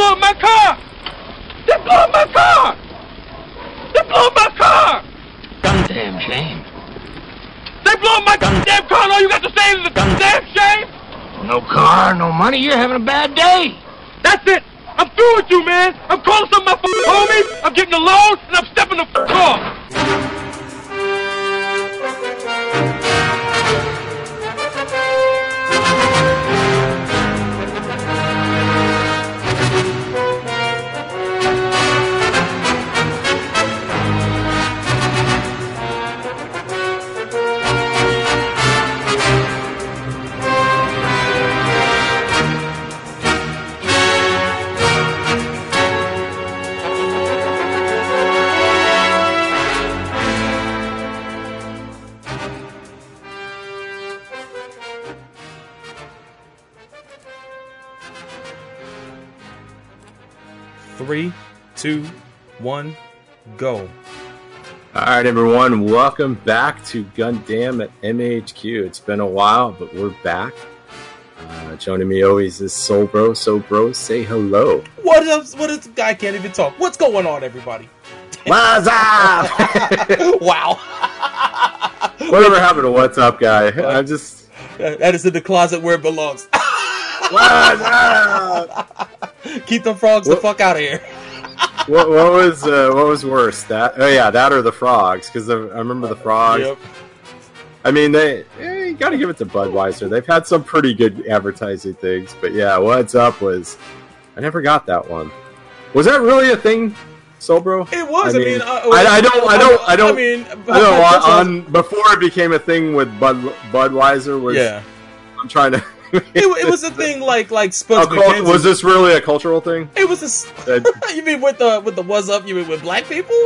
blew up my car! They blew up my car! They blew up my car! Goddamn shame. They blew up my goddamn car and all you got to say is a goddamn shame! No car, no money, you're having a bad day. That's it! I'm through with you, man! I'm calling some of my homies, I'm getting a loan, and I'm stepping the fuck off! Two, one, go. All right, everyone, welcome back to Gundam at MHQ. It's been a while, but we're back. Uh, joining me always is Soul Bro. Soul Bro, say hello. What is what is the guy can't even talk? What's going on, everybody? What's up? wow. Whatever happened to What's Up, guy? I'm just. that is in the closet where it belongs. What's up? Keep the frogs the fuck out of here. What, what was uh, what was worse? That oh yeah, that or the frogs? Because I remember the frogs. Yep. I mean, they eh, you got to give it to Budweiser. They've had some pretty good advertising things, but yeah, what's up was I never got that one. Was that really a thing, Sobro? It was. I, I mean, mean, uh, I- I don't- I don't- I don't- I mean, I know on, on before it became a thing with Bud Budweiser was. yeah. I'm trying to. It, it was a thing like like Spuds cul- MacKenzie. was this really a cultural thing? It was a. you mean with the with the was up? You mean with black people?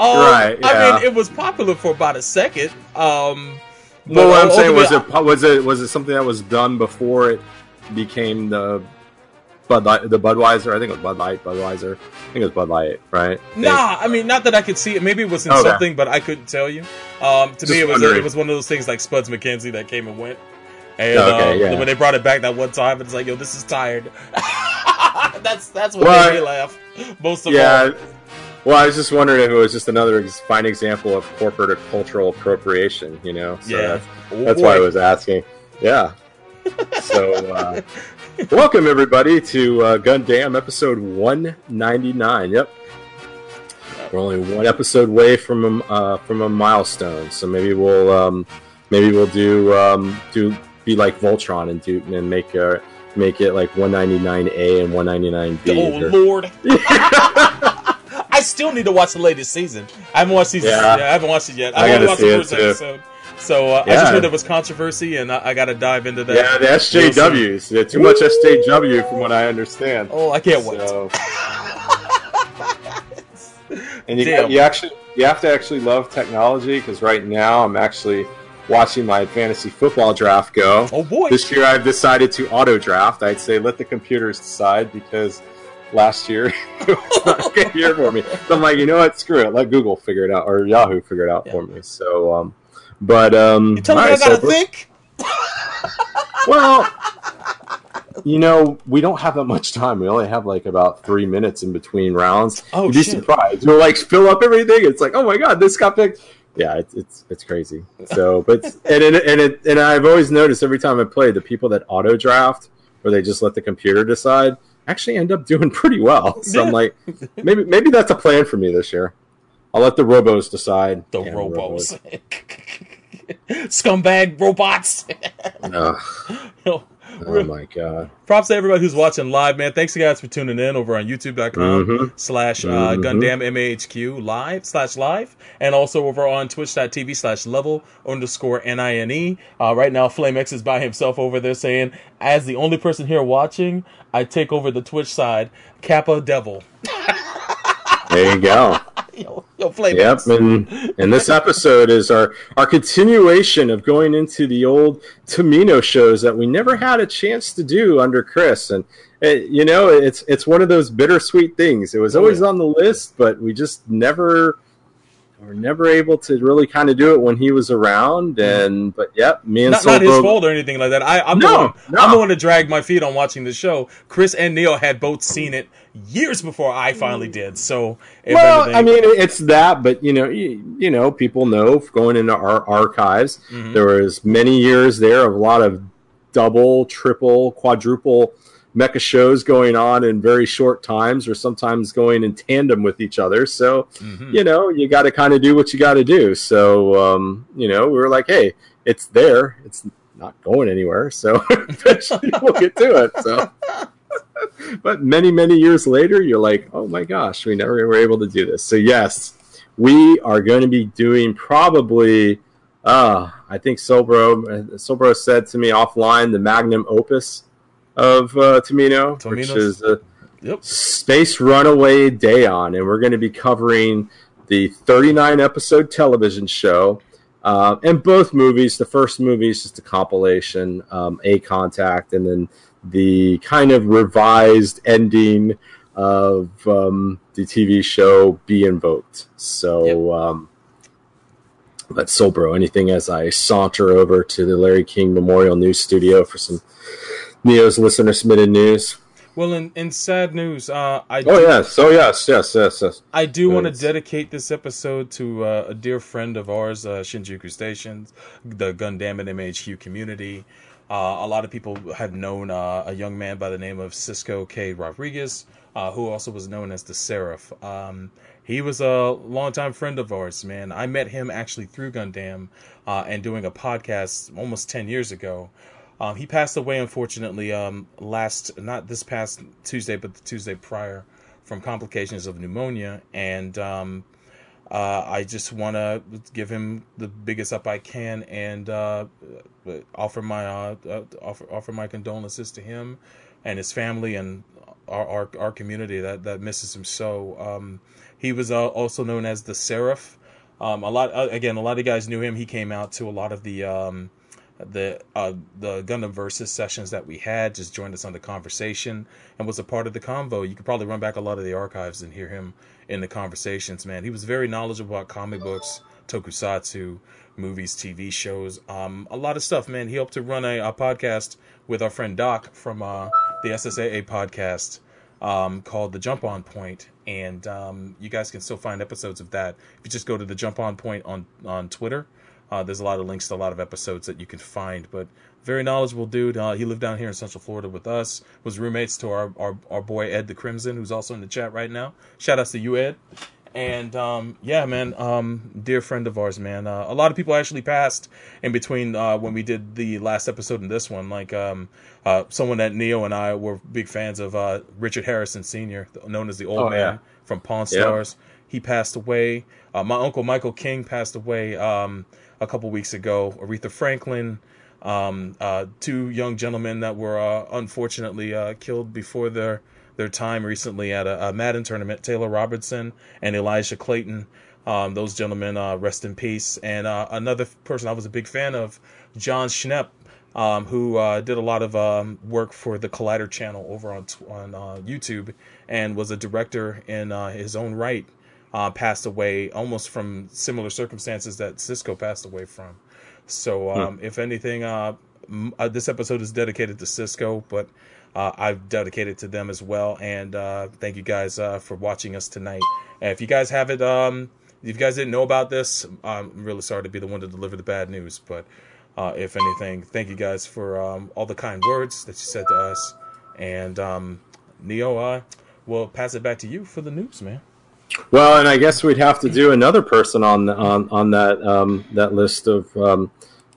Um, Right, I mean, it was popular for about a second. Um, but well, what I'm saying was it was it was it something that was done before it became the Bud Light, the Budweiser? I think it was Bud Light, Budweiser. I think it was Bud Light, right? I Nah, I mean, not that I could see it. Maybe it was in Okay. something, but I couldn't tell you. Um, to Just me, it was wondering. it was one of those things like Spuds MacKenzie that came and went. And Okay, um, yeah. when they brought it back that one time, it's like, yo, this is tired. that's that's what Well, made me laugh most of yeah. all. Well, I was just wondering if it was just another fine example of corporate or cultural appropriation, you know? So Yeah. that's, Oh, that's why I was asking. Yeah. So, uh, welcome everybody to uh, Gundam episode 199. Yep. We're only one episode away from a, uh, from a milestone, so maybe we'll um, maybe we'll do um, do be like Voltron and do and make uh, make it like 199A and 199B. Oh lord! I still need to watch the latest season. I haven't watched season. Yeah. Yeah, I haven't watched it yet. I I gotta watched see the it, first too. episode. So uh, I just heard there was controversy, and I, I got to dive into that. Yeah, the SJWs. Yeah, too much SJW from what I understand. Oh, I can't wait. So- and you, you actually you have to actually love technology because right now I'm actually watching my fantasy football draft go. Oh boy! This year I've decided to auto draft. I'd say let the computers decide because last year it was not a good year for me. So I'm like, you know what? Screw it. Let Google figure it out or Yahoo figure it out Yeah. for me. So, um, but um, you tell me all I gotta so- think. well, you know, we don't have that much time. We only have like about three minutes in between rounds. Oh, You'd be shit. surprised. We'll like fill up everything. It's like, oh my god, this got picked. Yeah, it's it's, it's crazy. So, but and it, and it and I've always noticed every time I play, the people that auto draft or they just let the computer decide actually end up doing pretty well. So I'm like, maybe maybe that's a plan for me this year. I'll let the robos decide. The Damn robos, scumbag robots. No. oh my god. Props to everybody who's watching live, man. Thanks you guys for tuning in over on youtube.com Mhm. slash uh, Mhm. Gundam MAHQ live slash live and also over on twitch.tv slash level underscore N-I-N-E. Uh, right now, FlameX is by himself over there saying, as the only person here watching, I take over the Twitch side. Kappa Devil. There you go. Yo, yo FlameX. Yep, and and this episode is our our continuation of going into the old Tomino shows that we never had a chance to do under Chris, and it, you know it's it's one of those bittersweet things. It was Oh, always on the list, but we just never were never able to really kind of do it when he was around. Mm-hmm. And but yep, me and Not, not his fault or anything like that. I, I'm No, the one. no. I'm the one to drag my feet on watching the show. Chris and Neil had both seen it years before I finally did. So, if Well, anything- I mean, it's that, but you know, you, you know, people know going into our archives, Mhm. there was many years there of a lot of double, triple, quadruple mecha shows going on in very short times, or sometimes going in tandem with each other. So, Mhm. you know, you got to kind of do what you got to do. So, um, you know, we were like, hey, it's there, it's not going anywhere, so eventually we'll get to it. So. but many many years later you're like oh my gosh we never were able to do this so yes we are going to be doing probably uh i think sobro uh, sobro said to me offline the magnum opus of uh, Tomino, which is uh, Yep. Space Runaway Ideon, and we're going to be covering the 39 episode television show. Uh, and both movies, the first movie is just a compilation, um, A Contact, and then the kind of revised ending of um, the TV show Be Invoked. So, um, but Sobro, anything as I saunter over to the Larry King Memorial News Studio for some Neo's listener submitted news. Well, in, in sad news, uh, I Oh yes, oh yes, yes, yes, yes. I do want to dedicate this episode to uh, a dear friend of ours, uh, Shinjuku Stations, the Gundam and MHQ community. Uh, a lot of people have known uh, a young man by the name of Cisco K. Rodriguez, uh, who also was known as the Seraph. Um, he was a longtime friend of ours, man. I met him actually through Gundam uh, and doing a podcast almost 10 years ago. Um, he passed away, unfortunately, um, last, not this past Tuesday, but the Tuesday prior from complications of pneumonia. And um, uh, I just want to give him the biggest up I can and uh, offer my uh, uh, offer offer my condolences to him and his family and our our, our community that, that misses him so. Um, he was uh, also known as the Seraph. Um, a lot uh, again, a lot of guys knew him. He came out to a lot of the um, the uh, the Gundam versus sessions that we had. Just joined us on the conversation and was a part of the convo. You could probably run back a lot of the archives and hear him in the conversations. Man, he was very knowledgeable about comic books, tokusatsu, movies, TV shows, um, a lot of stuff. Man, he helped to run a, a podcast with our friend Doc from uh, the SSAA podcast um, called The Jump On Point, and um, you guys can still find episodes of that if you just go to the Jump On Point on on Twitter. Uh, there's a lot of links to a lot of episodes that you can find, but very knowledgeable dude. Uh, he lived down here in Central Florida with us. Was roommates to our, our our boy Ed the Crimson, who's also in the chat right now. Shout outs to you, Ed. And um, yeah, man, um, dear friend of ours, man. Uh, a lot of people actually passed in between uh, when we did the last episode and this one. Like um, uh, someone that Neo and I were big fans of, uh, Richard Harrison Sr., known as the Old Oh, Man yeah. from Pawn. Stars. He passed away. Uh, my uncle Michael King passed away um, a couple weeks ago. Aretha Franklin, um, uh, two young gentlemen that were uh, unfortunately uh, killed before their their time recently at a, a Madden tournament. Taylor Robertson and Elijah Clayton. Um, those gentlemen, uh, rest in peace. And uh, another person I was a big fan of, John Schnepp, um, who uh, did a lot of um, work for the Collider channel over on on uh, YouTube, and was a director in uh, his own right. Uh, passed away almost from similar circumstances that Cisco passed away from. So, um, if anything, uh, m- uh, this episode is dedicated to Cisco, but uh, I've dedicated to them as well. And uh, thank you guys uh, for watching us tonight. And if you guys haven't, um, if you guys didn't know about this, I'm really sorry to be the one to deliver the bad news. But uh, if anything, thank you guys for um, all the kind words that you said to us. And um, Neo, uh, we'll pass it back to you for the news, man. Well, and I guess we'd have to do another person on on on that um, that list of um,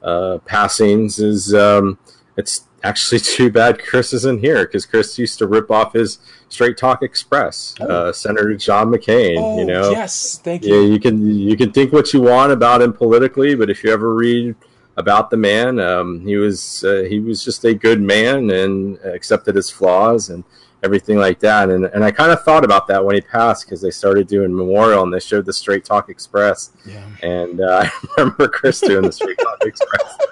uh, passings. Is um, it's actually too bad Chris isn't here because Chris used to rip off his Straight Talk Express, uh, Senator John McCain. you know, Oh, yes, thank you. yeah, you. you can you can think what you want about him politically, but if you ever read about the man, um, he was uh, he was just a good man and accepted his flaws and everything like that. And and I kind of thought about that when he passed because they started doing memorial and they showed the Straight Talk Express, Yeah. and uh, I remember Chris doing the Straight Talk Express.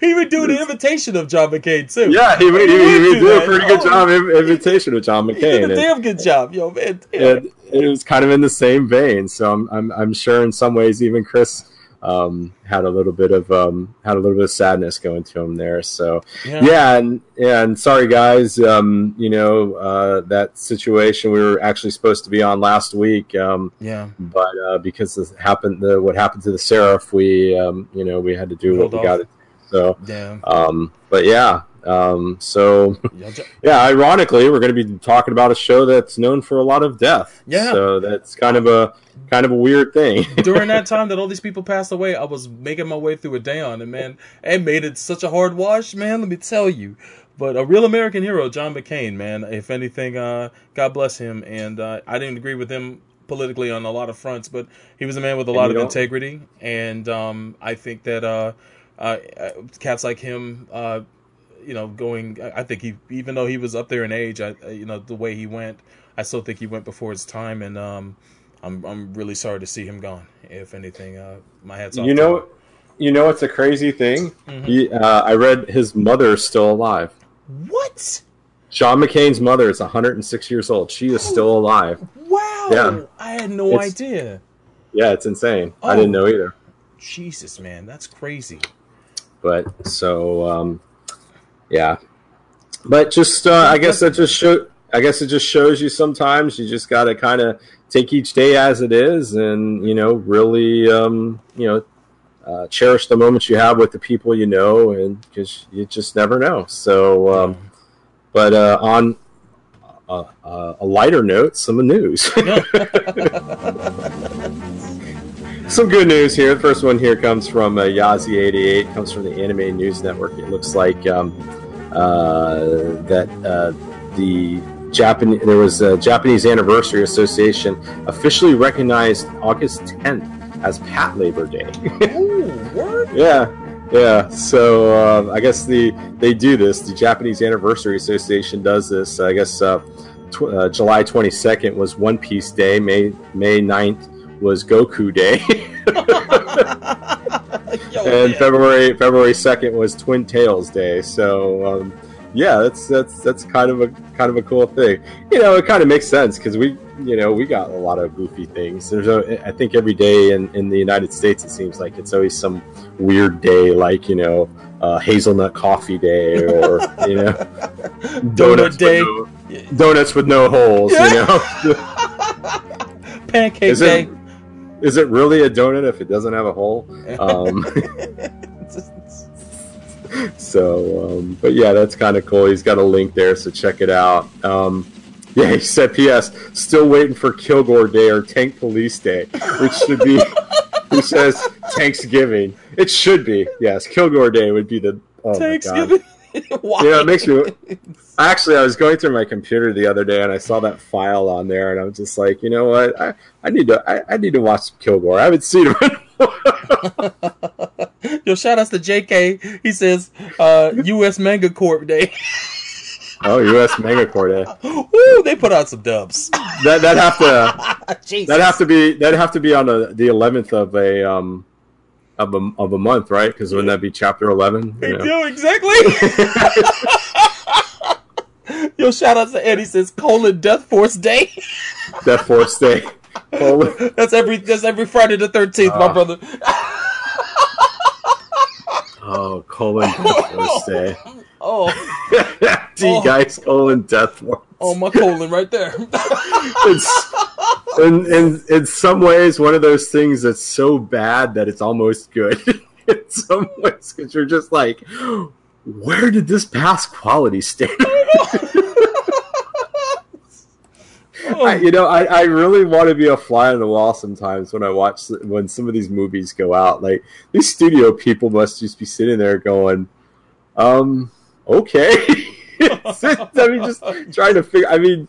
He would do the invitation of John McCain too. Yeah, he, he, he, would he do did a pretty good Oh. job in, invitation with John he did McCain. a And- damn good job, yo man. and, it was kind of in the same vein. So I'm, I'm, I'm sure in some ways even Chris um, had a little bit of um, had a little bit of sadness going to him there. So yeah, yeah and and sorry guys, um, you know uh, that situation we were actually supposed to be on last week. Um, yeah, but uh, because this happened, the, what happened to the Seraph, we um, you know we had to do what we got to. So yeah, um, but yeah, um, so, yeah, ironically, we're going to be talking about a show that's known for a lot of death. Yeah. So that's kind of a kind of a weird thing. During that time that all these people passed away, I was making my way through Ideon, and man, it made it such a hard wash, man. Let me tell you. But a real American hero, John McCain, man. If anything, uh, God bless him. And uh, I didn't agree with him politically on a lot of fronts, but he was a man with a lot of integrity, and um, I think that uh, uh, cats like him uh, you know, going. I think he, even though he was up there in age, I, you know, the way he went, I still think he went before his time, and um, I'm I'm really sorry to see him gone. If anything, uh, my hat's off. You know, you know, it's a crazy thing. Mm-hmm. He, uh, I read his mother is still alive. What? John McCain's mother is 106 years old. She is still alive. Wow. Yeah. I had no it's, idea. Yeah, it's insane. Oh. I didn't know either. Jesus, man, that's crazy. But so um, yeah, but just uh, I guess that just show. I guess it just shows you sometimes you just got to kind of take each day as it is, and you know, really, um, you know, uh, cherish the moments you have with the people you know, and because you just never know. So, um, but uh, on uh, uh a lighter note, some news. some good news here. The first one here comes from uh, Yazi88. Comes from the Anime News Network. It looks like um, uh, that uh, the Japan there was a Japanese Anniversary Association officially recognized August 10th as Patlabor Day. Ooh, yeah. Yeah, so uh, I guess the they do this. The Japanese Anniversary Association does this. I guess uh, tw- uh, July 22nd was One Piece Day. May May 9th was Goku Day. And man. February February second was Twin Tails Day. So um, yeah, that's that's that's kind of a kind of a cool thing. You know, it kind of makes sense because we you know we got a lot of goofy things. There's a, I think every day in in the United States it seems like it's always some weird day like you know uh, hazelnut coffee day or you know donut day. No, donuts with no holes. You know. Pancake is day. It, is it really a donut if it doesn't have a hole? Um, so, um, but yeah, that's kind of cool. He's got a link there, so check it out. Um, yeah, he said, P.S. Still waiting for Kilgore Day or Tank Police Day, which should be. He says Thanksgiving. It should be. Yes, Kilgore Day would be the. Oh Thanksgiving. Why? Yeah, it makes me. Actually, I was going through my computer the other day and I saw that file on there, and I was just like, you know what, I, I need to I, I need to watch Kilgore. I haven't seen him. Yo, shout outs to JK. He says, uh, U.S. Manga Corp Day. oh, U.S. Manga Corp Day. Woo! They put out some dubs. That that have to that have to be that have to be on a, the eleventh of a um of a of a month, right? Because wouldn't that be chapter eleven? You know? exactly. Yo, shout out to Eddie says colon Death Force Day. Death Force Day. Colon. That's every that's every Friday the thirteenth, uh, my ah. brother. oh, colon Death Force Day. Oh, D oh. guys, colon Death Force. Oh, my colon right there. it's in, in in some ways one of those things that's so bad that it's almost good. in some ways, because you're just like, where did this pass quality standard? I, you know, I, I really want to be a fly on the wall sometimes when I watch when some of these movies go out. Like these studio people must just be sitting there going, um, okay. I mean, just trying to figure. I mean,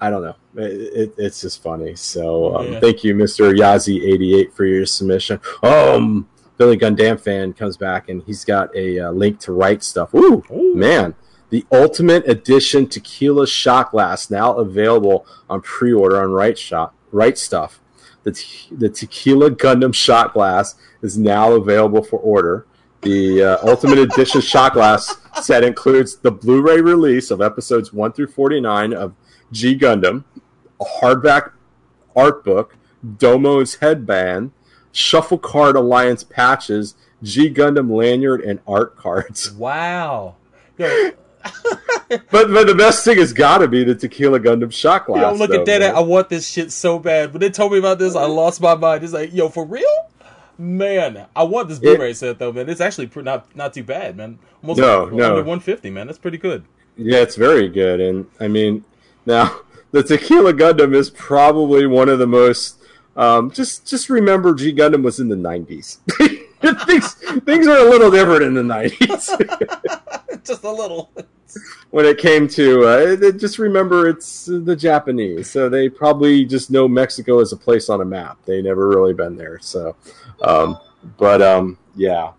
I don't know. It, it, it's just funny. So um, yeah. thank you, Mister Yazi88, for your submission. Um, Billy Gundam fan comes back and he's got a uh, link to write stuff. Ooh, Ooh, man. The Ultimate Edition Tequila Shot Glass now available on pre-order on Right Shot Right Stuf. The, te- the Tequila Gundam Shot Glass is now available for order. The uh, Ultimate Edition Shot Glass set includes the Blu-ray release of episodes 1 through 49 of G Gundam, a hardback art book, Domon's headband, Shuffle Card Alliance patches, G Gundam lanyard, and art cards. Wow. But but the best thing has got to be the Tequila Gundam shot glass. yo, look though, at that. man. I want this shit so bad. When they told me about this, I lost my mind. It's like, yo, for real? Man, I want this Blu-ray set though, man. It's actually not not too bad, man. Almost No, under no. 150, man. That's pretty good. Yeah, it's very good, and I mean, now the Tequila Gundam is probably one of the most. Um, just just remember, G Gundam was in the '90s. things things are a little different in the '90s Just a little. when it came to. Uh, just remember, it's the Japanese, so they probably just know Mexico as a place on a map. They never really been there, so. Um, but um, yeah.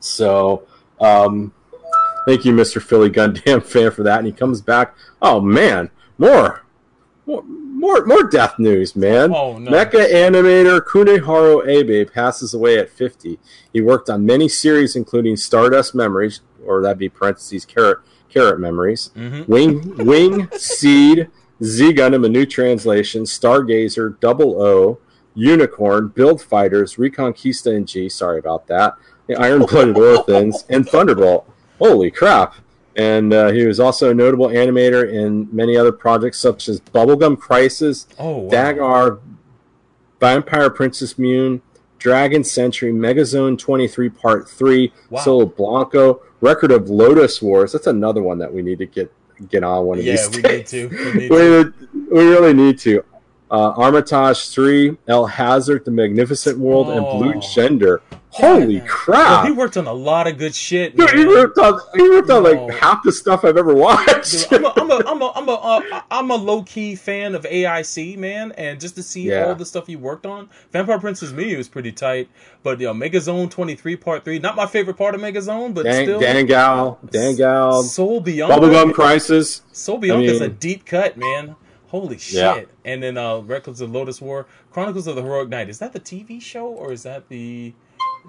So um, Thank you, Mr. Philly Gundam fan, for that. And he comes back. Oh man, more, more, more, more death news, man. Oh, no. Mecha animator Kunihiro Abe passes away at 50. He worked on many series, including Stardust Memories, or that'd be parentheses Carrot Carrot Memories, Mhm. Wing Wing Seed, Z Gundam, a new translation, Stargazer, Double O, Unicorn, Build Fighters, Reconguista and G. Sorry about that. The Iron Blooded Orphans and Thunderbolt. Holy crap! And uh, he was also a notable animator in many other projects such as Bubblegum Crisis, Oh, wow. Dagar, Vampire Princess Miyu, Dragon Century, Megazone 23 Part 3, Wow. Sol Bianca, Record of Lodoss Wars. That's another one that we need to get get on one of Yeah, these Yeah, we days. need to. We need we, we really need to. Uh, Armitage 3, El Hazard, The Magnificent World, and Blue Oh. Gender. Holy Yeah, crap! he worked on a lot of good shit. Dude, he ripped on, he ripped on like half the stuff I've ever watched. Dude, I'm a, I'm a, I'm a, I'm a, uh, I'm a low key fan of AIC, man, and just to see Yeah. all the stuff he worked on, Vampire Princess Miyu was pretty tight. But you know, Megazone 23 Part Three, not my favorite part of Megazone, but Dan, still, Dangal, Dangal, Sol Bianca, Bubblegum Crisis. Sol Bianca's I a mean- deep cut, man. Holy shit! Yeah. And then uh, Records of Lodoss War, Chronicles of the Heroic Knight. Is that the TV show or is that the?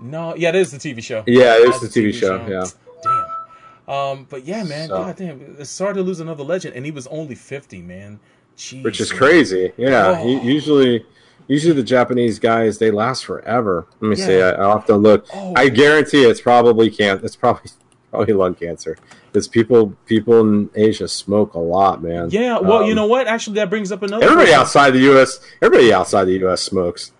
No, yeah, it is the TV show. Yeah, it is the TV show, yeah. Damn. Um, but yeah, man. So- God damn. It's sorry to lose another legend, and he was only fifty, man. Jeez, which is man. crazy. Yeah, Oh. u- usually, usually the Japanese guys they last forever. Let me see. Yeah. I, I'll have to look. Oh. I guarantee it's probably can't. It's probably probably lung cancer because people people in Asia smoke a lot, man. Yeah. Well, you Um, know what? Actually, that brings up another. everybody question. outside the U.S. Everybody outside the U.S. smokes.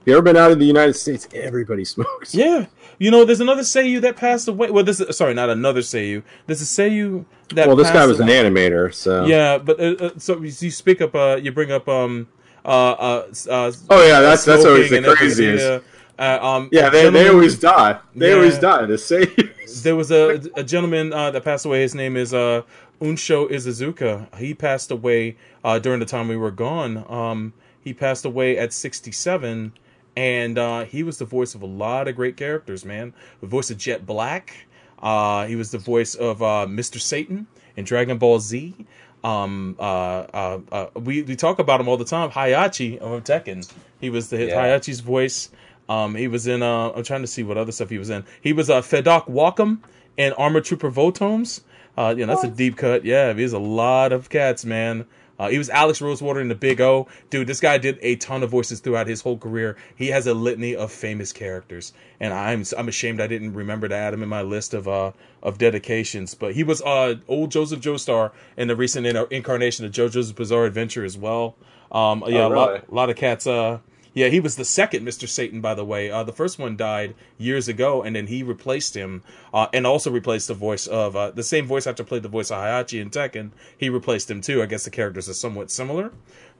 If you ever been out of the United States, everybody smokes. Yeah. You know, there's another Seiyu that passed away. Well, this is sorry, not another Seiyu. There's a Seiyu that. Well, this guy was an animator, so Yeah, but uh, uh, so you you speak up. Uh, you bring up. Um. Uh. Uh. uh Oh yeah, that's that's always the craziest. Uh, um, Yeah, they, they always die. They Yeah. always die. The same. There was a, a gentleman uh, that passed away. His name is uh, Unsho Ishizuka. He passed away uh, during the time we were gone. Um, he passed away at 67, and uh, he was the voice of a lot of great characters, man. The voice of Jet Black. Uh, he was the voice of uh, Mr. Satan in Dragon Ball Z. Um, uh, uh, uh, we, we talk about him all the time. Heihachi of Tekken. He was the Yeah. Heihachi's voice. Um, he was in. Uh, I'm trying to see what other stuff he was in. He was uh, Fedok Walkham in Armored Trooper Votoms. Uh, yeah, that's a deep cut. Yeah, there's a lot of cats, man. Uh, he was Alex Rosewater in the Big O. Dude, this guy did a ton of voices throughout his whole career. He has a litany of famous characters, and I'm I'm ashamed I didn't remember to add him in my list of uh of dedications. But he was uh old Joseph Joestar in the recent in- incarnation of JoJo's Bizarre Adventure as well. Um, yeah, Oh, a lot a lot of cats. Uh, yeah, he was the second Mr. Satan, by the way. Uh, the first one died years ago, and then he replaced him, uh, and also replaced the voice of uh, the same voice actor played the voice of Heihachi in Tekken. He replaced him too. I guess the characters are somewhat similar,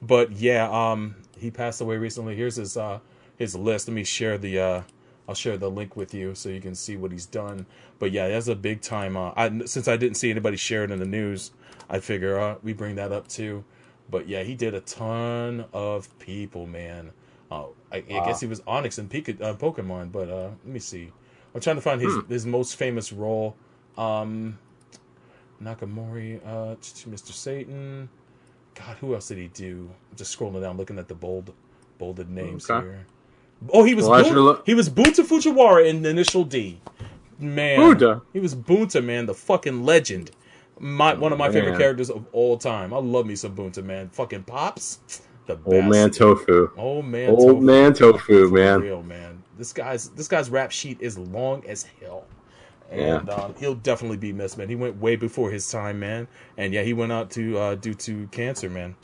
but yeah, um, he passed away recently. Here's his uh, his list. Let me share the. Uh, I'll share the link with you so you can see what he's done. But yeah, that's a big time. Uh, I, since I didn't see anybody share it in the news, I figure we bring that up too. But yeah, he did a ton of people, man. Uh, I, I Wow. guess he was Onyx in Pika, uh, Pokemon, but uh, let me see. I'm trying to find his his most famous role. Um, Nakamori, uh, Mr. Satan. God, who else did he do? I'm just scrolling down, looking at the bold, bolded names Okay. here. Oh, he was Well, look- he was Bunta Fujiwara in the initial D. Man, Buddha? he was Bunta, man, the fucking legend. My one of my favorite characters of all time. I love me some Bunta, man. Fucking pops, the best. Old man tofu. Old man, Old tofu. man tofu, man. real, man. This guy's this guy's rap sheet is long as hell, Yeah. and um, he'll definitely be missed, man. He went way before his time, man, and yeah, he went out to uh, due to cancer, man.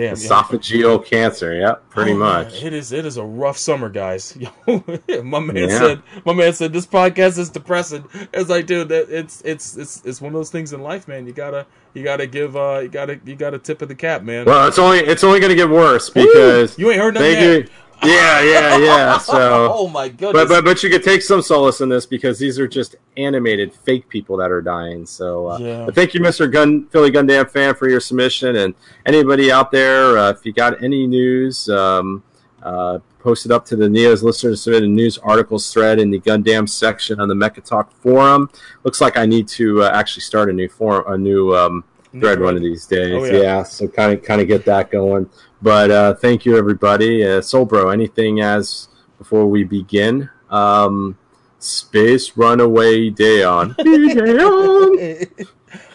Damn, yeah. Esophageal cancer. Yep, pretty Oh, man, much. It is. It is a rough summer, guys. My man Yeah. said. My man said this podcast is depressing. It's like, dude, that it's it's it's it's one of those things in life, man. You gotta you gotta give uh you gotta you gotta tip of the cap, man. Well, it's only it's only going to get worse Woo! because you ain't heard nothing they yet. do. Yeah, yeah, yeah. So. oh my goodness. But, but but you could take some solace in this because these are just animated fake people that are dying. So uh, Yeah. but thank you, Mr. Gun Philly Gundam fan, for your submission. And anybody out there, uh, if you got any news, um, uh, post it up to the Neo's listeners submitted news articles thread in the Gundam section on the Mecha Talk forum. Looks like I need to uh, actually start a new forum, a new um, thread one of these days. Oh, yeah. yeah. so kind of kind of get that going. But uh, thank you, everybody. Uh, Soul Bro, anything as before we begin? Um, Space Runaway Dayon. Dayon.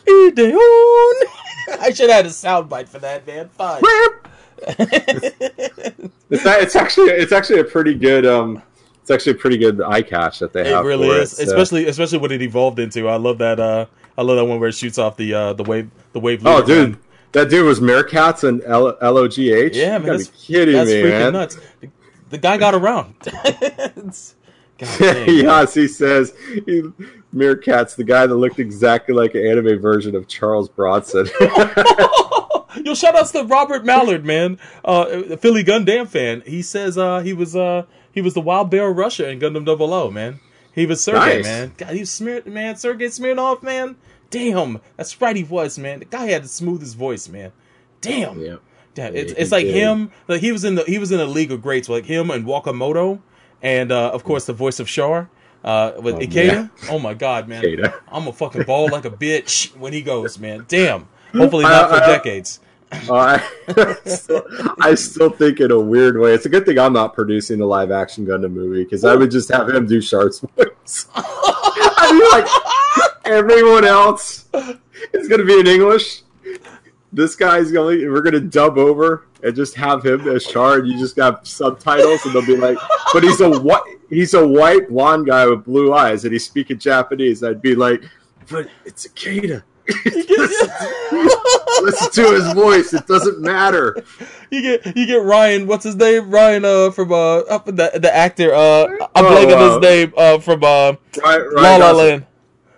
Ideon. I should have had a soundbite for that, man. Fine. it's, not- it's actually it's actually a pretty good um it's actually a pretty good eye catch that they have. It have. really for is, so- especially especially what it evolved into. I love that. Uh, I love that one where it shoots off the uh, the wave the wave. Oh, dude, that dude was Meerkats and L- LOGH. Yeah, man, that's, kidding that's me, freaking man. nuts. The, the guy got around. God dang, yes, he says he, Meerkat's the guy that looked exactly like an anime version of Charles Bronson. Yo, shout outs to Robert Mallard, man. Uh, Philly Gundam fan. He says uh, he was uh, he was the wild bear of Russia in Gundam Double O, man. He was Sergey, Nice. man. God, he was smeared, man. Sergey Smirnov, man. Damn, that's right. He was, man. The guy had the smoothest voice, man. Damn. yep. Damn, Yeah, it's it's like did. him. Like he was in the he was in a league of greats, like him and Wakamoto, and uh, of course the voice of Char uh, with Oh, Ikeda. man. Oh my god, man! Ikeda. I'm a fucking ball like a bitch when he goes, man. Damn. Hopefully not for I- I- decades. Uh, I, still, I still think in a weird way. It's a good thing I'm not producing the live action Gundam movie because I would just have him do Char's voice. I mean, like everyone else is going to be in English. This guy's going. to We're going to dub over and just have him as Char. And you just got subtitles, and they'll be like, "But he's a white. He's a white blonde guy with blue eyes, and he's speaking Japanese." I'd be like, "But it's Ikeda." Listen to his voice. It doesn't matter. You get you get Ryan. What's his name? Ryan uh from uh up the the actor uh I'm Oh, blanking wow. his name uh from uh Right, La La Land.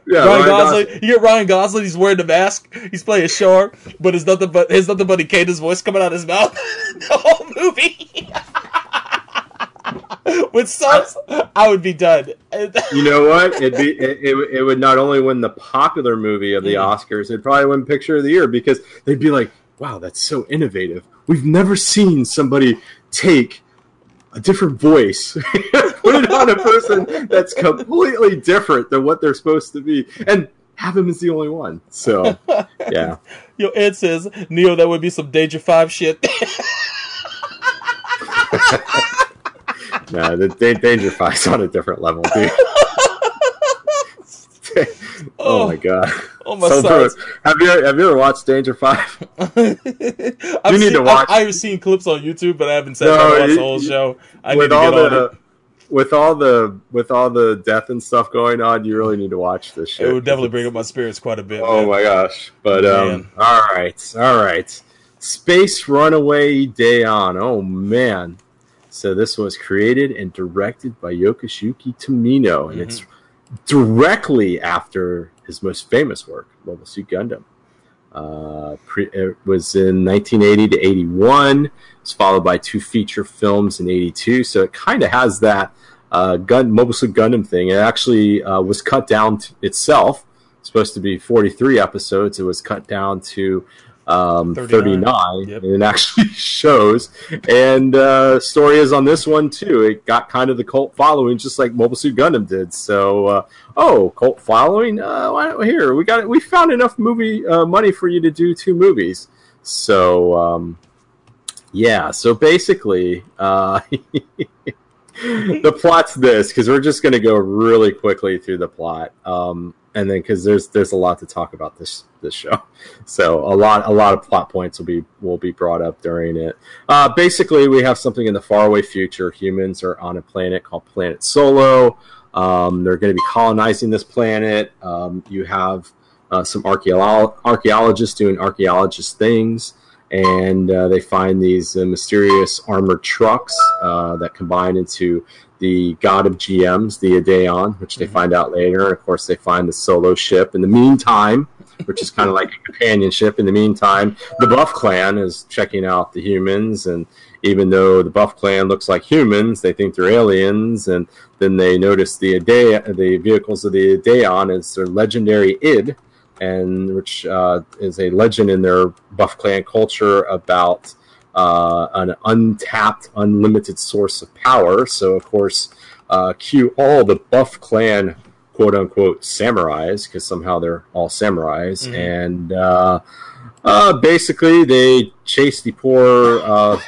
Yeah, Ryan, Ryan Gosling. Gosling. You get Ryan Gosling. He's wearing the mask. He's playing Char, but it's nothing but there's nothing but Ikeda's voice coming out of his mouth the whole movie. With subs, I would be done. You know what? It'd be it, it, it would not only win the popular movie of the Mm. Oscars, it'd probably win Picture of the Year because they'd be like, "Wow, that's so innovative. We've never seen somebody take." A different voice, put it on a person that's completely different than what they're supposed to be, and have him as the only one. So, yeah, Yo, Ed says Neo, that would be some Danger Five shit. No, the Da- Danger Five's on a different level, dude. oh, my god! Oh my So, have you have you ever watched Danger Five? I've You need seen, to watch- I've, I've seen clips on YouTube, but I haven't sat No, down the whole show. I need with to all get on the it. with all the with all the death and stuff going on, you really need to watch this shit. It would definitely bring up my spirits quite a bit. Oh man. my gosh! But Man. um, all right, all right. Space Runaway Ideon. Oh man! So this was created and directed by Yokosuke Tomino, and it's directly after his most famous work, Mobile Suit Gundam. Uh, pre- it was in 1980 to 81. It's followed by two feature films in 82. So it kind of has that uh, gun Mobile Suit Gundam thing. It actually uh, was cut down to itself. It's supposed to be 43 episodes. It was cut down to um, 39. 39, Yep. and it actually shows. And uh, story is on this one too. It got kind of the cult following, just like Mobile Suit Gundam did. So, uh, oh, cult following. Uh, why don't, here we got it. we found enough movie uh, money for you to do two movies. So, um, yeah. So basically, uh, the plot's this because we're just going to go really quickly through the plot. Um, and then because there's there's a lot to talk about this this show, so a lot a lot of plot points will be will be brought up during it. Uh, basically, we have something in the faraway future. Humans are on a planet called Planet Solo. Um, they're going to be colonizing this planet. Um, you have uh, some archeolo- archaeologists doing archaeologist things, and uh, they find these uh, mysterious armored trucks uh, that combine into the god of GMs, the Ideon, which they mm-hmm. find out later. And of course, they find the solo ship. In the meantime, which is kind of like a companionship. In the meantime, the Buff Clan is checking out the humans, and even though the Buff Clan looks like humans, they think they're aliens, and then they notice the Ade- the vehicles of the Ideon is their legendary id, and which uh, is a legend in their Buff Clan culture about uh, an untapped, unlimited source of power. So, of course, uh, cue all the Buff Clan quote unquote samurais because somehow they're all samurais, mm-hmm. and uh, uh, basically they chase the poor uh,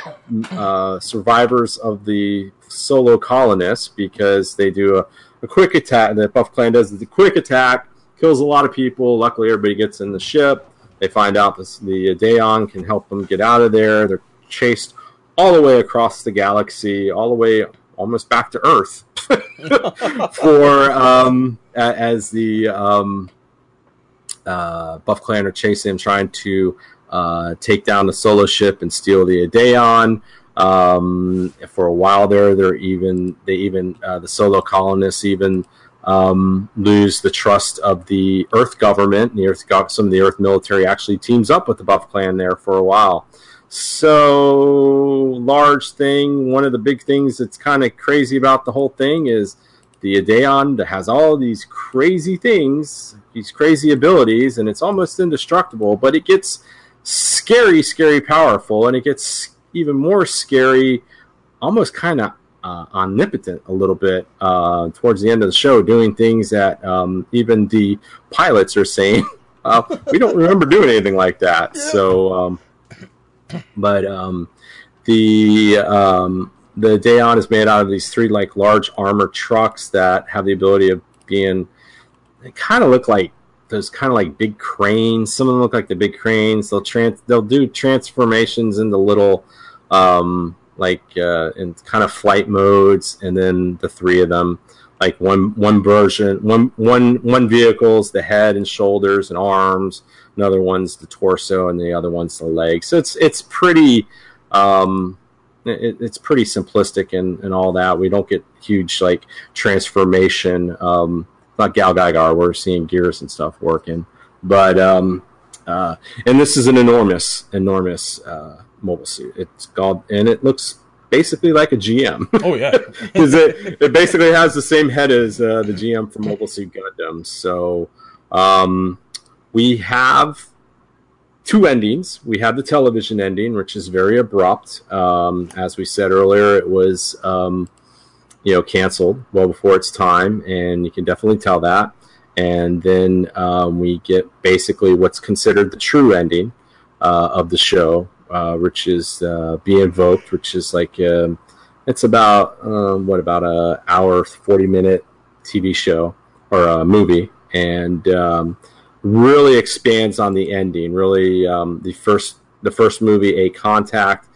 uh, survivors of the solo colonists because they do a, a quick attack. The Buff Clan does the quick attack kills a lot of people. Luckily, everybody gets in the ship. They find out this, the Ideon can help them get out of there. They're chased all the way across the galaxy, all the way almost back to Earth for um, as the um, uh, Buff Clan are chasing him, trying to uh, take down the solo ship and steal the Ideon. Um, for a while there, they're even they even uh, the solo colonists even um, lose the trust of the Earth government. The Earth, some of the Earth military actually teams up with the Buff Clan there for a while. So large thing. One of the big things that's kind of crazy about the whole thing is the Ideon that has all these crazy things, these crazy abilities, and it's almost indestructible. But it gets scary, scary powerful, and it gets even more scary, almost kind of uh, omnipotent a little bit uh, towards the end of the show, doing things that um, even the pilots are saying, uh, we don't remember doing anything like that. Yeah. So, um, but um, the um, the Ideon is made out of these three like large armored trucks that have the ability of being. They kind of look like those kind of like big cranes. Some of them look like the big cranes. They'll trans they'll do transformations into little um, like uh, in kind of flight modes, and then the three of them, like one one version, one one one vehicle's the head and shoulders and arms, another one's the torso, and the other one's the legs. So it's it's pretty. Um, it, it's pretty simplistic and, and all that. We don't get huge like transformation. Um, not GaoGaiGar. We're seeing gears and stuff working, but um, uh, and this is an enormous, enormous uh, mobile suit. It's called, and it looks basically like a GM. Oh yeah, because it it basically has the same head as uh, the GM for Mobile Suit Gundam. So um, we have two endings. We have the television ending, which is very abrupt. Um, as we said earlier, it was um, you know canceled well before its time, and you can definitely tell that. And then um, we get basically what's considered the true ending uh, of the show, uh, which is uh, Be Invoked, which is like um, it's about um, what about a hour forty minute TV show or a movie, and um, really expands on the ending. Really, um, the first the first movie, A Contact.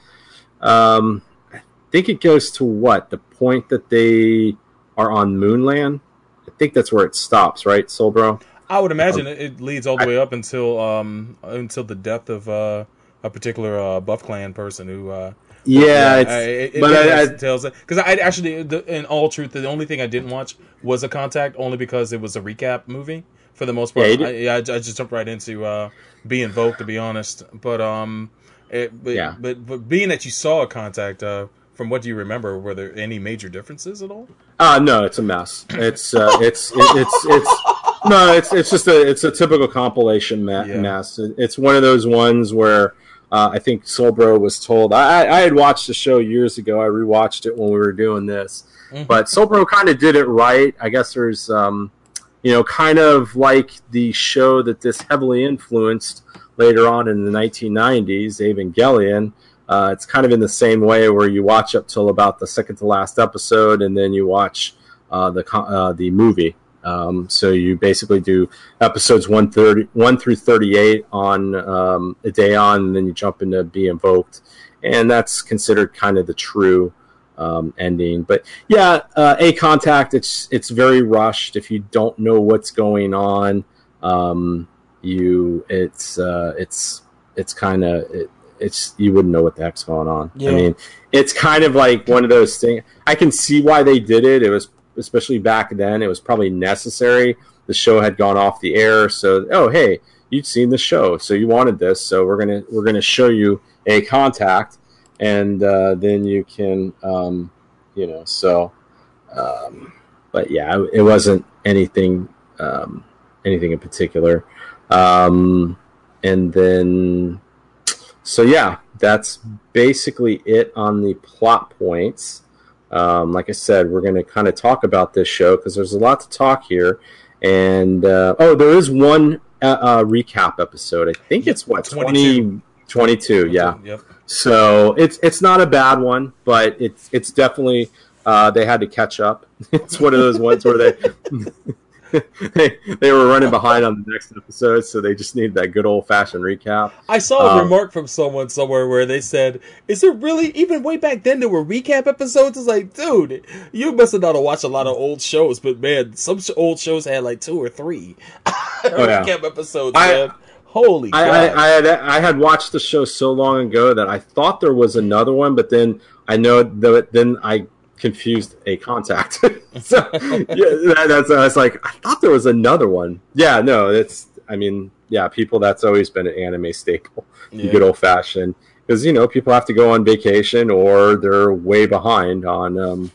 Um, I think it goes to what the point that they are on Moonland. I think that's where it stops, right, Soulbro? I would imagine um, it leads all the way up until um until the death of uh a particular uh, Buff Clan person who. Uh, yeah, yeah it, but I, I, tells it because I actually, the, in all truth, the only thing I didn't watch was a Contact, only because it was a recap movie for the most part. Yeah, I, yeah, I, just jumped right into uh, Be Invoked, to be honest. But um, it, but, yeah, but but being that you saw a Contact, uh, from what do you remember? Were there any major differences at all? Uh no, it's a mess. It's uh, it's it, it's it's no, it's it's just a it's a typical compilation ma- yeah. mess. It's one of those ones where uh, I think Soulbro was told. I, I had watched the show years ago. I rewatched it when we were doing this, mm-hmm. but Soulbro kind of did it right. I guess there's, um, you know, kind of like the show that this heavily influenced later on in the 1990s, Evangelion. Uh, it's kind of in the same way where you watch up till about the second to last episode, and then you watch uh, the uh, the movie Um, so you basically do episodes 130, 1 through 38 on um, Ideon, and then you jump into Be Invoked. And that's considered kind of the true um, ending. But yeah, uh, A Contact, it's, it's very rushed. If you don't know what's going on, um, you it's uh, it's it's kind of it, it's you wouldn't know what the heck's going on. Yeah. I mean, it's kind of like one of those things. I can see why they did it. It was especially back then. It was probably necessary. The show had gone off the air, so oh hey, you'd seen the show, so you wanted this, so we're gonna we're gonna show you a contact, and uh, then you can um, you know so. Um, but yeah, it wasn't anything um, anything in particular. Um, and then, so yeah, that's basically it on the plot points. Um, like I said, we're going to kind of talk about this show because there's a lot to talk here. And uh, oh, there is one uh, uh, recap episode. I think it's what 22. 20, 22, yeah. Yep. So it's it's not a bad one, but it's it's definitely uh, they had to catch up. it's one of those ones where they they they were running behind on the next episode, so they just needed that good old fashioned recap. I saw a Um, remark from someone somewhere where they said, "Is it really even way back then there were recap episodes?" It's like, dude, you must have not watched a lot of old shows, but man, some old shows had like two or three yeah. recap episodes. I- man, holy I! I, I had I had watched the show so long ago that I thought there was another one, but then I know that then I confused a contact. so yeah, that, that's I was like I thought there was another one. Yeah, no, it's I mean yeah, people that's always been an anime staple, Yeah. good old fashioned because you know people have to go on vacation or they're way behind on um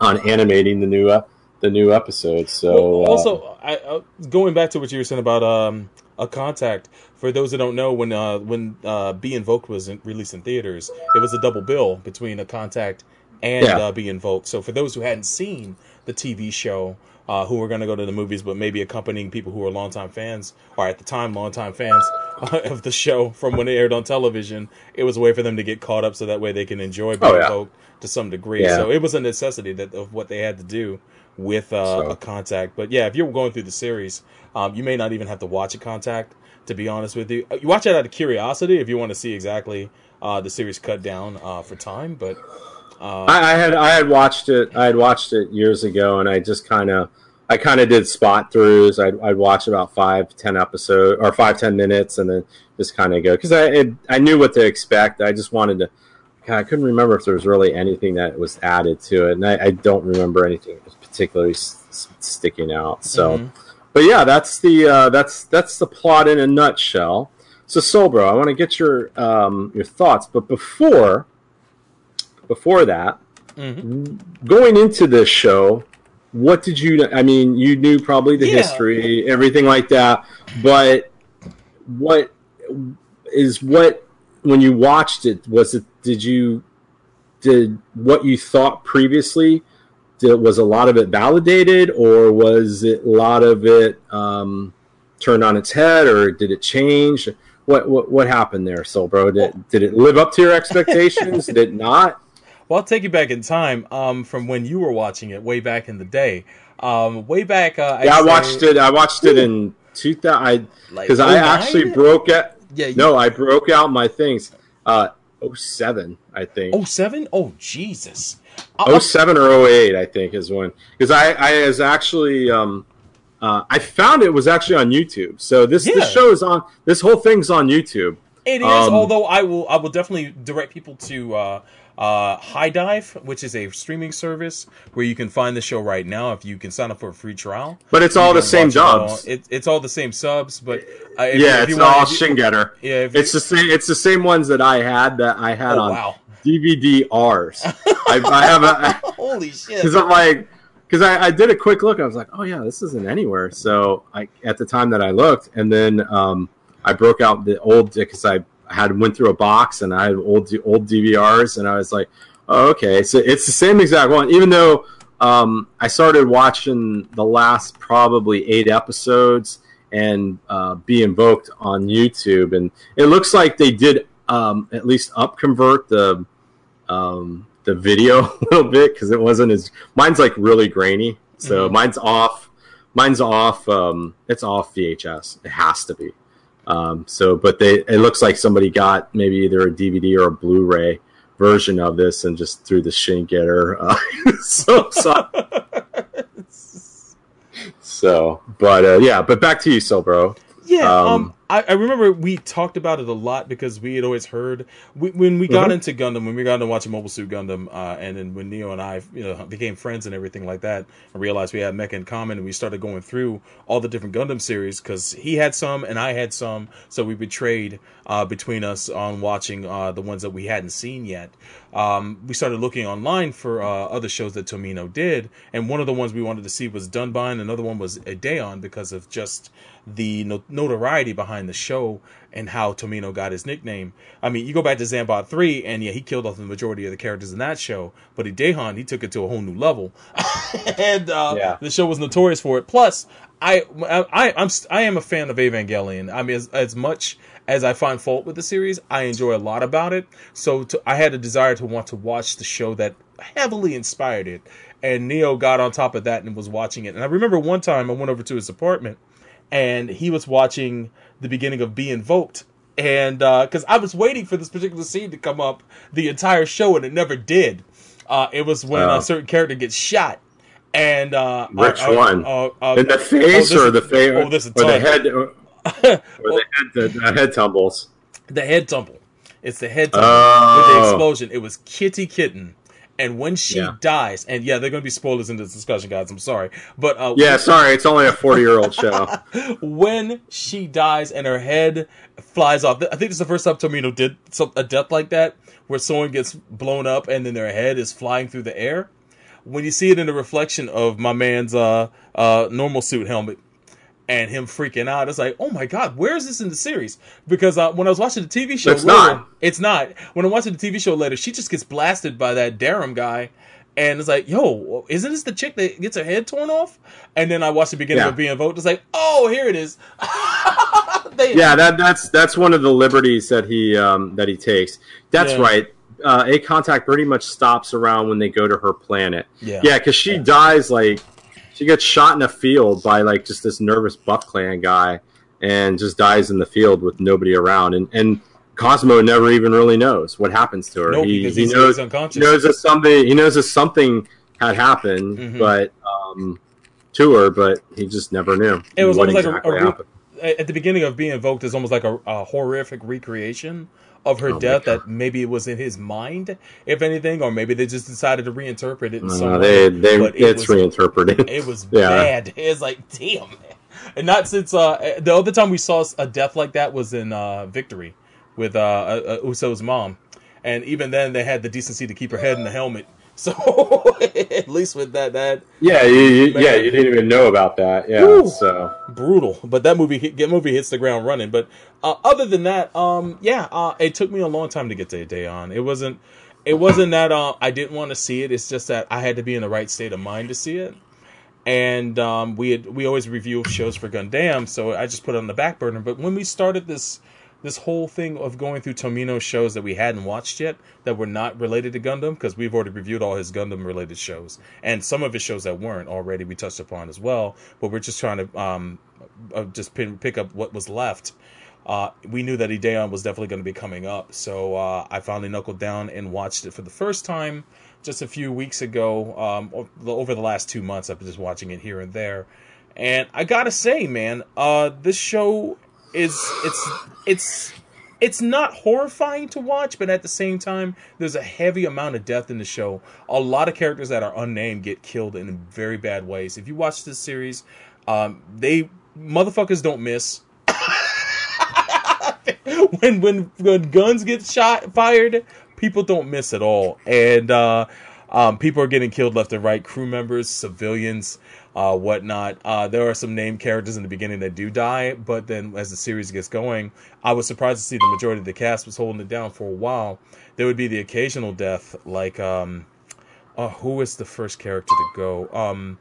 on animating the new uh, the new episodes. So Well, uh, also, I, uh, going back to what you were saying about um, a contact. For those that don't know, when uh, when uh, Be Invoked was in, released in theaters, it was a double bill between a contact and Yeah. uh, Be Invoked. So for those who hadn't seen the TV show, uh, who were going to go to the movies, but maybe accompanying people who were longtime fans, or at the time longtime fans of the show from when it aired on television, it was a way for them to get caught up, so that way they can enjoy Be Oh, yeah. Invoked to some degree. Yeah. So it was a necessity that of what they had to do with uh, So- a contact. But yeah, if you're going through the series, um, you may not even have to watch a contact. To be honest with you, Uh, you watch it out of curiosity if you want to see exactly uh, the series cut down uh, for time. But uh, I, I had I had watched it. I had watched it years ago, and I just kind of I kind of did spot throughs. I'd, I'd watch about five ten episode or five ten minutes, and then just kind of go because I it, I knew what to expect. I just wanted to. God, I couldn't remember if there was really anything that was added to it, and I, I don't remember anything particularly s- sticking out. So, Mhm. but yeah, that's the uh, that's that's the plot in a nutshell. So, Solbro, I want to get your um, your thoughts, but before before that, mhm. going into this show, what did you? I mean, you knew probably the Yeah. history, everything like that, but what is what when you watched it? Was it? Did you? Did what you thought previously? Did, was a lot of it validated, or was it a lot of it um, turned on its head, or did it change? What what what happened there, Soul Bro? Did, did it live up to your expectations? did it not? Well, I'll take you back in time um, from when you were watching it way back in the day. Um, way back, uh, Yeah, I watched it. I watched it in 2000 Like because I actually broke out. Yeah, No, I broke out my things. Uh, 07, I think. Oh seven? Oh Jesus! Uh, 07 or 08, I think is when because I I was actually um uh, I found it was actually on YouTube. So this Yeah. this show is on. This whole thing's on YouTube. It is, Um, although I will I will definitely direct people to uh, uh, HIDIVE, which is a streaming service where you can find the show right now if you can sign up for a free trial. But it's all the same watch it all. It, it's all the same subs, but uh, if, yeah, if it's all Shingetter. Yeah, if you- It's the same. It's the same ones that I had that I had Oh, on wow. DVD R's. I, I have a. Holy shit! because I'm like, because I, I did a quick look. I was like, oh yeah, this isn't anywhere. So I at the time that I looked, and then um, I broke out the old because I had went through a box and I had old old DVRs, and I was like, oh okay, so it's the same exact one. Even though um, I started watching the last probably eight episodes and uh, be invoked on YouTube, and it looks like they did um, at least up convert the um, the video a little bit because it wasn't as mine's like really grainy, so Mhm. mine's off mine's off. Um, it's off VHS. It has to be. Um, so, but they it looks like somebody got maybe either a DVD or a Blu-ray version of this and just threw the shink at her. Uh, so, so, so, but uh, yeah, but back to you, so bro. Yeah, um, Um, I, I remember we talked about it a lot because we had always heard we, when we got Mhm. into Gundam, when we got into watching Mobile Suit Gundam, uh, and then when Neo and I, you know, became friends and everything like that, and realized we had Mecha in common, and we started going through all the different Gundam series because he had some and I had some, so we would trade uh, between us on watching uh, the ones that we hadn't seen yet. Um, we started looking online for uh, other shows that Tomino did, and one of the ones we wanted to see was Dunbine. Another one was Ideon because of just the no- notoriety behind the show and how Tomino got his nickname. I mean, you go back to Zambot 3, and yeah, he killed off the majority of the characters in that show, but in Ideon, he took it to a whole new level. and uh, Yeah. the show was notorious for it. Plus, I, I, I'm, I am a fan of Evangelion. I mean, as, as much as I find fault with the series, I enjoy a lot about it. So to, I had a desire to want to watch the show that heavily inspired it. And Neo got on top of that and was watching it. And I remember one time I went over to his apartment and he was watching the beginning of Be Invoked. And because I was waiting for this particular scene to come up the entire show, and it never did. Uh, it was when Oh. a certain character gets shot, and uh, Which uh, uh, one? Oh, Uh, uh, In the face this or the face, Oh, this is or the head, or, or the head, the, the head tumbles. the head tumble. It's the head tumble with the Oh. explosion. It was Kitty Kitten. And when she Yeah. dies, and yeah, there are going to be spoilers in this discussion, guys. I'm sorry, but uh, Yeah, sorry, it's only a forty-year-old show. when she dies and her head flies off, I think it's the first time Tomino did some, a death like that, where someone gets blown up and then their head is flying through the air. When you see it in the reflection of my man's uh, uh, normal suit helmet, and him freaking out. It's like, oh my god, where is this in the series? Because uh, when I was watching the TV show, It's later, not. It's not. When I'm watching the TV show later, she just gets blasted by that Darum guy, and it's like, yo, isn't this the chick that gets her head torn off? And then I watch the beginning Yeah. of Be Invoked. It's like, oh, here it is. They- yeah, that that's that's one of the liberties that he um, that he takes. That's Yeah. right. Uh, a contact pretty much stops around when they go to her planet. Yeah. yeah, because she dies like she gets shot in a field by like just this nervous Buff Clan guy, and just dies in the field with nobody around. And and Cosmo never even really knows what happens to her. No, he, because he he's, knows unconscious. he knows that something he knows that something had happened, Mhm. but um, to her, but he just never knew. It was almost like a- a re- at the beginning of Be Invoked is almost like a, a horrific recreation of her Oh death that maybe it was in his mind, if anything, or maybe they just decided to reinterpret it in some Uh, way. they it it's was- reinterpreted. It was Yeah. bad. It's like, damn. And not since uh, the other time we saw a death like that was in uh, Victory with uh, uh, uh, Uso's mom, and even then they had the decency to keep her head in the helmet. So at least with that, that Yeah, you, you, yeah, you didn't even know about that. Yeah, so brutal. But that movie, that movie hits the ground running. But uh, other than that, um, yeah, uh, it took me a long time to get to Ideon. It wasn't, it wasn't that uh, I didn't want to see it. It's just that I had to be in the right state of mind to see it. And um, we had, we always review shows for Gundam, so I just put it on the back burner. But when we started this this whole thing of going through Tomino shows that we hadn't watched yet that were not related to Gundam, because we've already reviewed all his Gundam related shows, and some of his shows that weren't already we touched upon as well. But we're just trying to um, uh, just pick up what was left. Uh, we knew that Ideon was definitely going to be coming up, so uh, I finally knuckled down and watched it for the first time just a few weeks ago. Um, over the last two months, I've been just watching it here and there, and I gotta say, man, uh, this show is it's it's it's not horrifying to watch, but at the same time, there's a heavy amount of death in the show. A lot of characters that are unnamed get killed in very bad ways. If you watch this series, um, they motherfuckers don't miss. when when when guns get shot fired, people don't miss at all, and uh, um, people are getting killed left and right. Crew members, civilians, uh, whatnot. Uh, there are some named characters in the beginning that do die, but then as the series gets going, I was surprised to see the majority of the cast was holding it down for a while. There would be the occasional death, like um, uh, who is the first character to go? Um,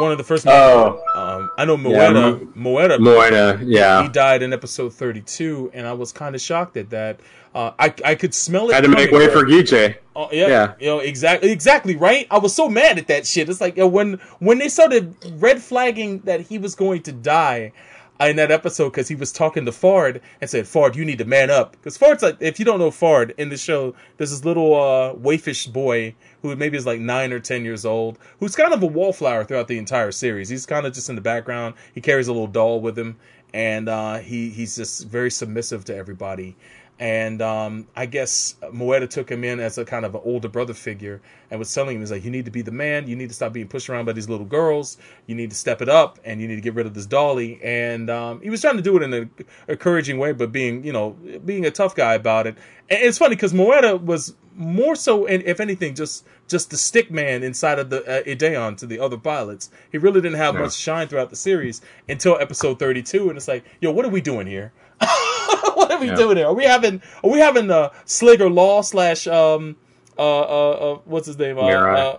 one of the first. Oh. um, I know Yeah, Moera. Moera. Yeah. He died in episode 32, and I was kind of shocked at that. Uh, I I could smell it. Had to make way for Gijay. Oh, yeah, Yeah. you know exactly, exactly right. I was so mad at that shit. It's like yo, when when they started red flagging that he was going to die in that episode because he was talking to Fard and said, "Fard, you need to man up." Because Fard's like, if you don't know Fard in the show, there's this little uh, waifish boy who maybe is like nine or ten years old, who's kind of a wallflower throughout the entire series. He's kind of just in the background. He carries a little doll with him, and uh, he he's just very submissive to everybody. And um, I guess Moera took him in as a kind of an older brother figure and was telling him, he's like, you need to be the man. You need to stop being pushed around by these little girls. You need to step it up and you need to get rid of this dolly. And um, he was trying to do it in an encouraging way, but being, you know, being a tough guy about it. And it's funny because Moera was more so, and if anything, just just the stick man inside of the uh, Ideon to the other pilots. He really didn't have Yeah. much shine throughout the series until episode 32. And it's like, yo, what are we doing here? what are we Yeah. doing here? Are we having are we having uh Slegger Law slash um uh uh, uh what's his name uh, uh,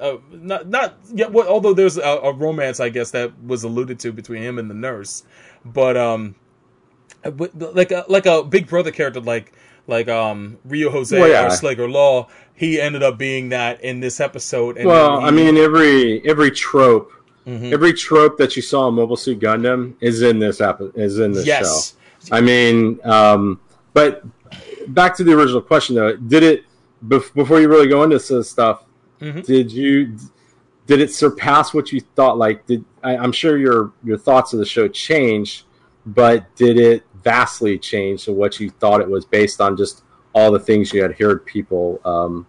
uh not not yeah well, although there's a, a romance I guess that was alluded to between him and the nurse but um like a like a big brother character like like um Ryu Jose Well, yeah. or Slegger Law he ended up being that in this episode and Well, he- I mean, every every trope, Mhm. every trope that you saw in Mobile Suit Gundam is in this epi- is in this yes show. I mean, um, but back to the original question though, did it bef- before you really go into this stuff? Mhm. Did you did it surpass what you thought? Like, did I, I'm sure your your thoughts of the show changed, but did it vastly change to what you thought it was based on just all the things you had heard people um,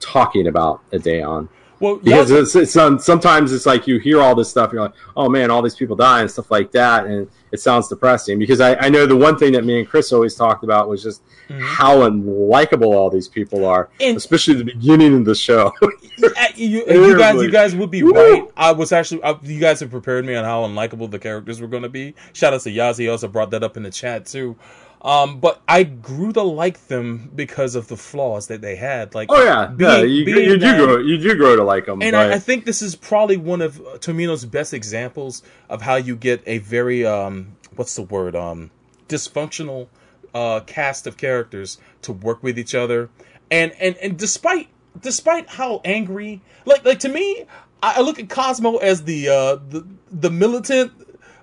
talking about Ideon? Well because it's, it's sometimes it's like you hear all this stuff you're like oh man all these people die and stuff like that and it sounds depressing because I, I know the one thing that me and chris always talked about was just Mhm. how unlikable all these people are And- especially the beginning of the show you, you guys, you guys would be Woo! right. I was actually, uh, you guys have prepared me on how unlikable the characters were going to be. Shout out to Yazi, he also brought that up in the chat too. Um, but I grew to like them because of the flaws that they had. Like, oh yeah yeah you, being you do that- grow you do grow to like them and I, I think this is probably one of uh, Tomino's best examples of how you get a very um, what's the word um, dysfunctional uh, cast of characters to work with each other, and and and despite despite how angry, like like to me, I, I look at Cosmo as the uh, the the militant.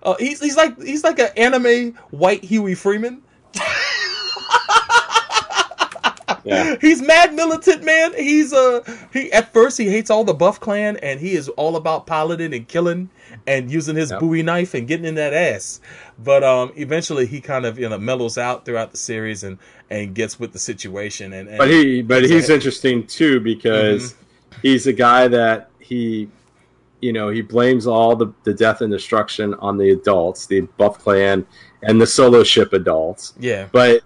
Uh, he's he's like he's like an anime white Huey Freeman. Yeah He's mad militant, man. He's uh he at first he hates all the Buff Clan and he is all about piloting and killing and using his Yep. Bowie knife and getting in that ass. But um eventually he kind of you know mellows out throughout the series and and gets with the situation and, and but he but he's he's a- interesting too because Mm-hmm. he's a guy that he you know he blames all the, the death and destruction on the adults the buff clan and the solo ship adults yeah but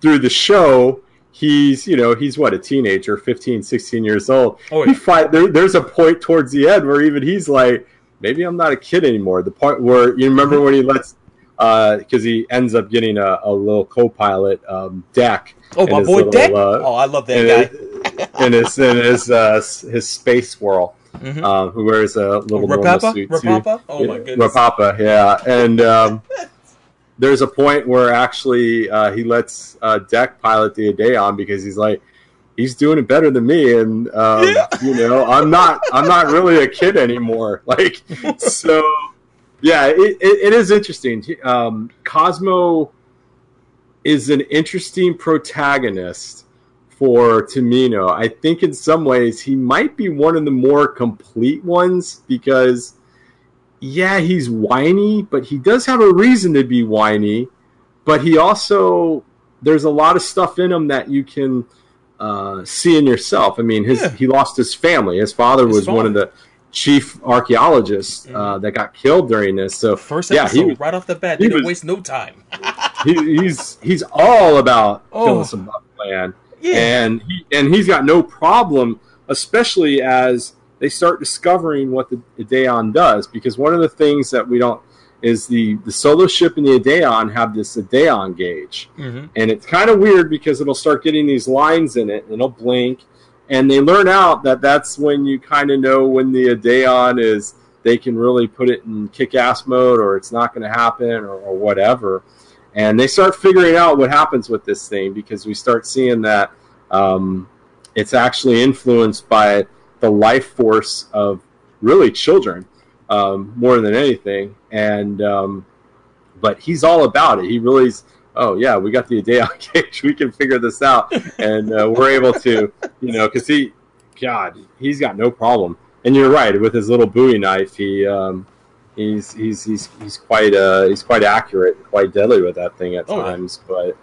through the show he's you know he's what a teenager 15 16 years old. Oh, he yeah. fight there, there's a point towards the end where even he's like maybe i'm not a kid anymore. The part where you remember when he lets because he ends up getting a, a little co-pilot um, deck oh my boy little, Deck uh, oh I love that in guy. his, in his in his uh, his space swirl, Mhm. um, who wears a little normal Rapapa suit too. Rapapa oh my Yeah, goodness. Rapapa, yeah, and um, there's a point where actually uh, he lets uh, Deck pilot the Ideon because he's like. He's doing it better than me, and um, Yeah. you know I'm not. I'm not really a kid anymore. Like so, yeah. It, it, it is interesting. Um, Cosmo is an interesting protagonist for Tomino. I think in some ways he might be one of the more complete ones because, yeah, he's whiny, but he does have a reason to be whiny. But he also, there's a lot of stuff in him that you can uh, see in yourself. I mean, his Yeah. he lost his family. His father His was one of the chief archaeologists uh, that got killed during this. So first yeah, episode he was- right off the bat he didn't was- waste no time he, he's he's all about Oh. killing some clan, yeah and he and he's got no problem, especially as they start discovering what the Ideon does. Because one of the things that we don't is the the solo ship and the Ideon have this Ideon gauge, hmm and it's kind of weird because it'll start getting these lines in it, and it'll blink, and they learn out that that's when you kind of know when the Ideon is they can really put it in kick-ass mode or it's not going to happen or, or whatever and they start figuring out what happens with this thing because we start seeing that um, it's actually influenced by the life force of really children um, more than anything. And um, but he's all about it. He really oh yeah we got the day cage. We can figure this out. And uh, we're able to you know because he god he's got no problem. And you're right with his little bowie knife he um, he's he's he's he's quite uh he's quite accurate quite deadly with that thing at Oh, times. But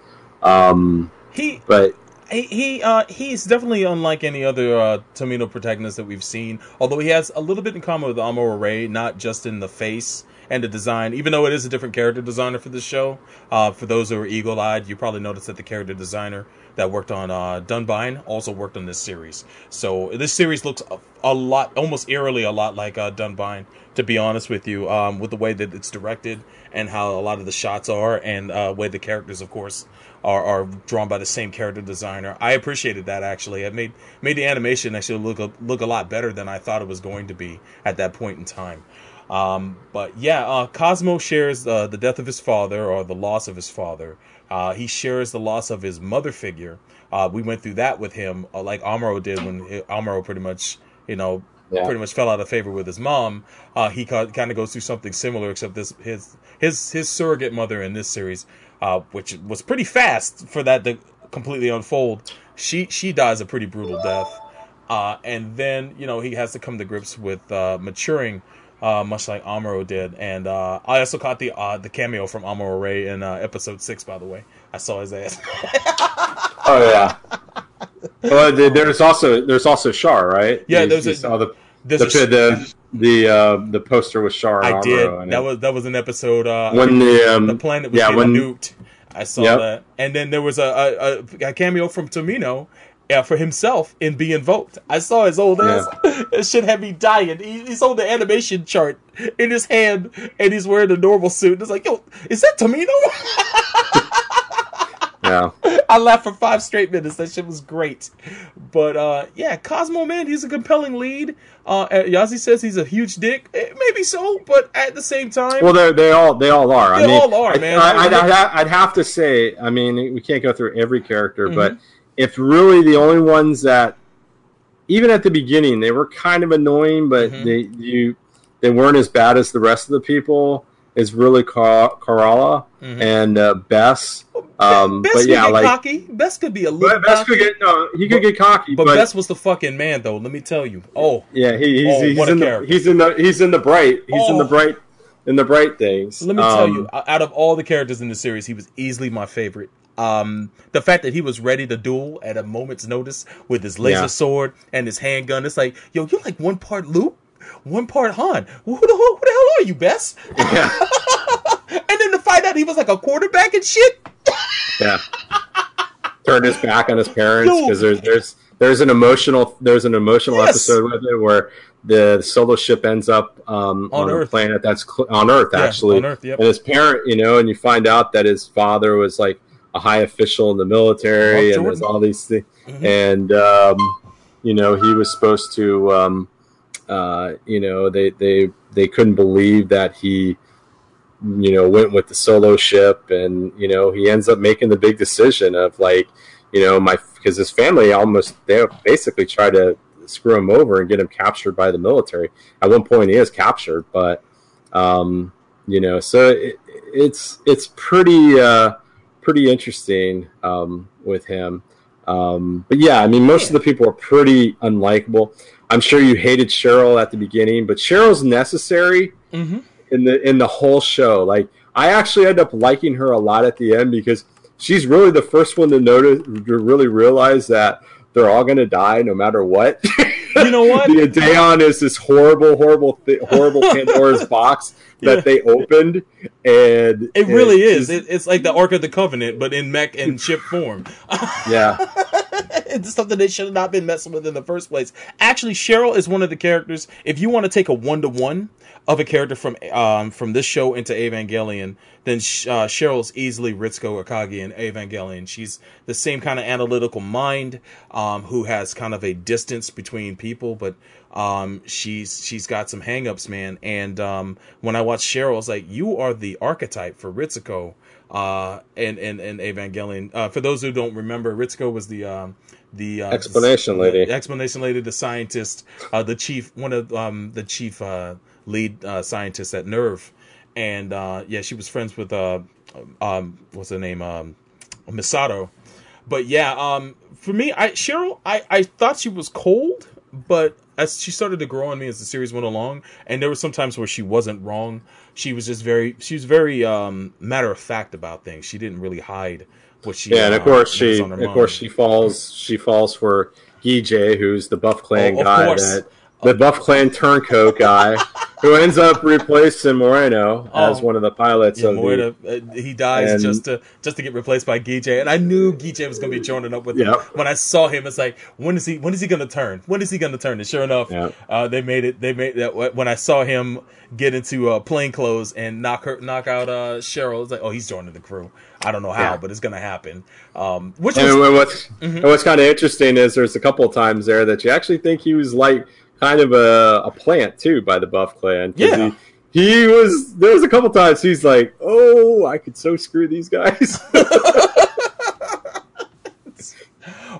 um He but he he uh he's definitely unlike any other uh Tomino protagonist that we've seen. Although he has a little bit in common with Amuro Ray, not just in the face and the design, even though it is a different character designer for this show. Uh for those who are eagle eyed, you probably noticed that the character designer that worked on uh Dunbine also worked on this series. So this series looks a, a lot almost eerily a lot like uh Dunbine, to be honest with you, um with the way that it's directed and how a lot of the shots are and uh way the characters of course are, are drawn by the same character designer. I appreciated that actually. It made made the animation actually look a, look a lot better than I thought it was going to be at that point in time. Um, but yeah, uh, Cosmo shares uh, the death of his father or the loss of his father. Uh, he shares the loss of his mother figure. Uh, we went through that with him, uh, like Amuro did when Amuro pretty much, you know, Yeah. pretty much fell out of favor with his mom. Uh, he kind of goes through something similar, except this his his his surrogate mother in this series, uh, which was pretty fast for that to completely unfold. She she dies a pretty brutal death, uh, and then you know he has to come to grips with uh, maturing. Uh, much like Amuro did, and uh, I also caught the uh, the cameo from Amuro Ray in uh, episode six. By the way, I saw his ass. oh yeah well there's also there's also Char right Yeah, You- there's you a- saw the the the the, uh, the poster with Char I did. That it. was that was an episode. Uh, when the um, the planet was yeah when nuked. I saw Yep. that, and then there was a a, a, cameo from Tomino uh, for himself in Be Invoked. I saw his old ass. that shit had me dying. He, he's on the animation chart in his hand, and he's wearing a normal suit. It's like, yo, is that Tomino? yeah I laughed for five straight minutes. That shit was great. But uh, yeah, Cosmo man, he's a compelling lead. Uh, Yazi says he's a huge dick. Eh, maybe so, but at the same time, Well, they they all they all are. I They mean, all are, I- man. I, I'd, I'd, I'd have to say. I mean, we can't go through every character, Mm-hmm. but if really the only ones that, even at the beginning, they were kind of annoying, but Mhm. they you they weren't as bad as the rest of the people. Is really Car- Mhm. and uh, Bess. Um, Bess but could yeah, get like cocky. Bess could be a little Bess cocky. could get no, he could But- get cocky, But, but, Bess was the fucking man, though. Let me tell you. Oh, yeah, he, he's, Oh, he's in the he's in the he's in the bright he's in the Oh. bright in the bright things. let me tell Um, you. Out of all the characters in the series, he was easily my favorite. Um, the fact that he was ready to duel at a moment's notice with his laser Yeah. sword and his handgun. It's like, yo, you're like one part Luke, one part Han. Who the, who the hell are you, Bess? Yeah. And then to find out he was like a quarterback and shit. Yeah. Turned his back on his parents because there's there's there's an emotional there's an emotional Yes. episode with it where the solo ship ends up um, On on, Earth. a planet that's cl- on Earth Yeah, actually, on Earth, yep. and his parent, you know, and you find out that his father was like a high official in the military, and there's all these things, Mhm. and um, you know he was supposed to, um, uh, you know, they they they couldn't believe that he you know went with the solo ship and you know he ends up making the big decision of like you know my because his family almost they basically try to screw him over and get him captured by the military. At one point he is captured but um you know so it, it's it's pretty uh pretty interesting um with him. Um but yeah i mean most of the people are pretty unlikable i'm sure you hated cheryl at the beginning but cheryl's necessary Mm-hmm. in the in the whole show. Like I actually end up liking her a lot at the end because she's really the first one to notice to really realize that they're all going to die no matter what. You know what? the Ideon is this horrible, horrible, th- horrible Pandora's box that Yeah. they opened, and It really is. It, it's like the Ark of the Covenant, but in mech and ship form. yeah, it's that they should have not been messing with in the first place. Actually, Cheryl is one of the characters. If you want to take a one to one of a character from um from this show into Evangelion, then uh, Cheryl's easily Ritsuko Akagi in Evangelion. She's the same kind of analytical mind, um, who has kind of a distance between people, but um, she's she's got some hangups, man. And um, when I watched Cheryl, I was like, you are the archetype for Ritsuko uh, in, in, in Evangelion. Uh, for those who don't remember, Ritsuko was the um, the uh, explanation lady, the explanation lady, the scientist, uh, the chief, one of um, the chief uh, lead uh, scientists at NERV, and uh, yeah, she was friends with uh, um, what's her name, um, Misato. But yeah, um, for me, I Cheryl, I I thought she was cold, but as she started to grow on me as the series went along, and there were some times where she wasn't wrong. She was just very, she was very um, matter of fact about things. She didn't really hide what she. Yeah, and of uh, course was she, of course she falls, she falls for Gijay, who's the Buff Clan Oh, guy, that the Buff Clan turncoat guy, who ends up replacing Moreno as Oh. one of the pilots Yeah, of the. Uh, he dies and- just to just to get replaced by Gijay, and I knew Gijay was going to be joining up with him. When I saw him, it's like, when is he? When is he going to turn? When is he going to turn? And sure enough, Yep. uh, they made it. They made that when I saw him get into uh, plain clothes and knock her, knock out uh, Cheryl. It's like, oh, he's joining the crew. I don't know how, Yeah. but it's going to happen. Um, which And was what's Mm-hmm. and what's kind of interesting is there's a couple of times there that you actually think he was like kind of a, a plant too by the Buff Clan. Yeah. He, he was. There was a couple times he's like, "Oh, I could so screw these guys."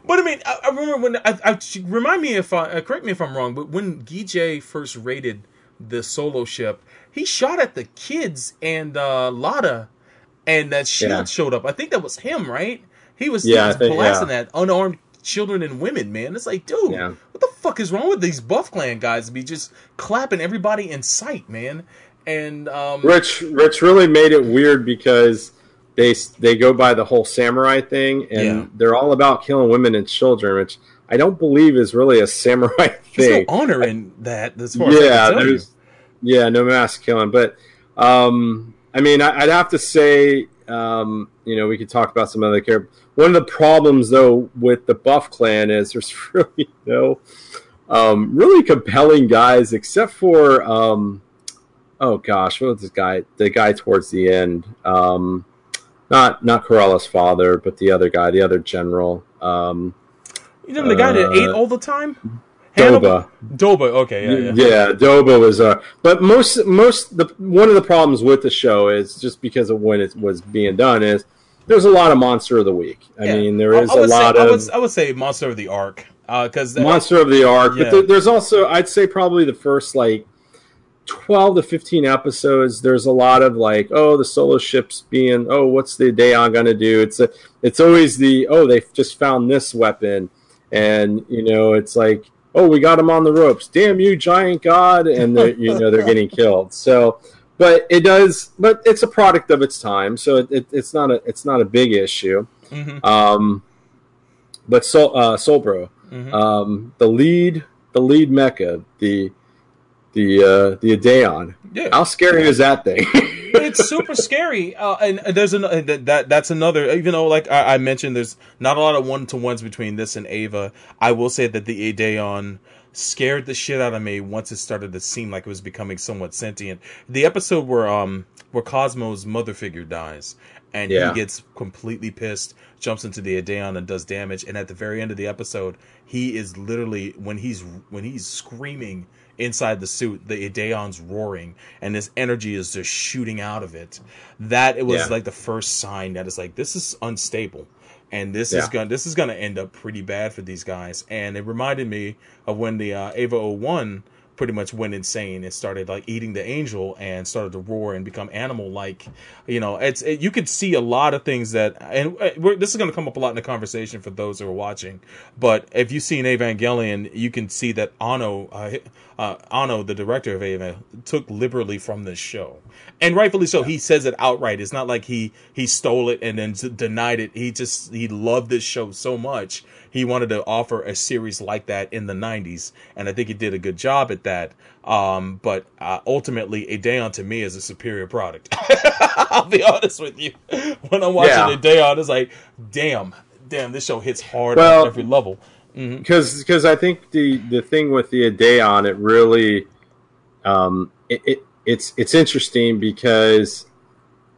But I mean, I, I remember when I, I remind me if I uh, correct me if I'm wrong, but when Gijay first raided the solo ship, he shot at the kids and uh, Lada, and that shield Yeah. showed up. I think that was him, right? He was, Yeah, he was think- blasting yeah. at unarmed children and women. Man, it's like, dude, Yeah. What the fuck is wrong with these Buff Clan guys? To be just clapping everybody in sight, man. And um, Rich, Rich really made it weird because they they go by the whole samurai thing, and Yeah. they're all about killing women and children, which I don't believe is really a samurai there's no thing. honor in that. As far as yeah, can tell you. yeah, no mass killing, but um, I mean, I, I'd have to say, um, you know, we could talk about some other characters. One of the problems, though, with the Buff Clan is there's really no um, really compelling guys, except for um, oh gosh, what was this guy? The guy towards the end, um, not not Corelli's father, but the other guy, the other general. Um, You know the guy that Uh, ate all the time. Hannibal? Doba. Doba. Okay, yeah, yeah. Yeah, Doba was uh but most most the one of the problems with the show is just because of when it was being done is there's a lot of monster of the week. I Yeah. mean, there I- is I a would lot say, I of would, I would say Monster of the Ark because monster of the ark, Yeah. but there, there's also I'd say probably the first like 12 to 15 episodes there's a lot of like oh the solo ships being oh what's the Ideon gonna do it's a, it's always the oh they just found this weapon and you know it's like oh we got him on the ropes damn you giant god and they're, you know they're getting killed so but it does but it's a product of its time so it, it, it's not a it's not a big issue Mhm. um but Sol, uh, Solbro, Mhm. um, the lead, the lead mecha, the the uh, the Ideon. yeah, How scary is that thing? it's super scary. Uh, and there's an uh, that, that that's another. Even though, like I, I mentioned, there's not a lot of one to ones between this and Eva. I will say that the Ideon scared the shit out of me once it started to seem like it was becoming somewhat sentient. The episode where um where Cosmo's mother figure dies and Yeah. he gets completely pissed, jumps into the Ideon and does damage, and at the very end of the episode, he is literally when he's when he's screaming inside the suit, the Ideon's roaring, and this energy is just shooting out of it. That it was Yeah. like the first sign that it's like this is unstable. And this Yeah. is gonna this is to end up pretty bad for these guys. And it reminded me of when the uh, Eva 01 pretty much went insane and started like eating the angel and started to roar and become animal like. You know, it's it, you could see a lot of things that and uh, we're, this is going to come up a lot in the conversation for those who are watching. But if you see an Evangelion, you can see that Anno uh, uh, Anno, the director of Eva, took liberally from this show, and rightfully so. He says it outright. It's not like he he stole it and then denied it. He just he loved this show so much he wanted to offer a series like that in the '90s, and I think he did a good job at that. Um, but uh, ultimately, Ideon to me is a superior product. I'll be honest with you. When I'm watching A Yeah. Ideon, it's like, damn. damn, this show hits hard Well- on every level. because because I think the the thing with the Ideon, it really, um, it, it it's it's interesting because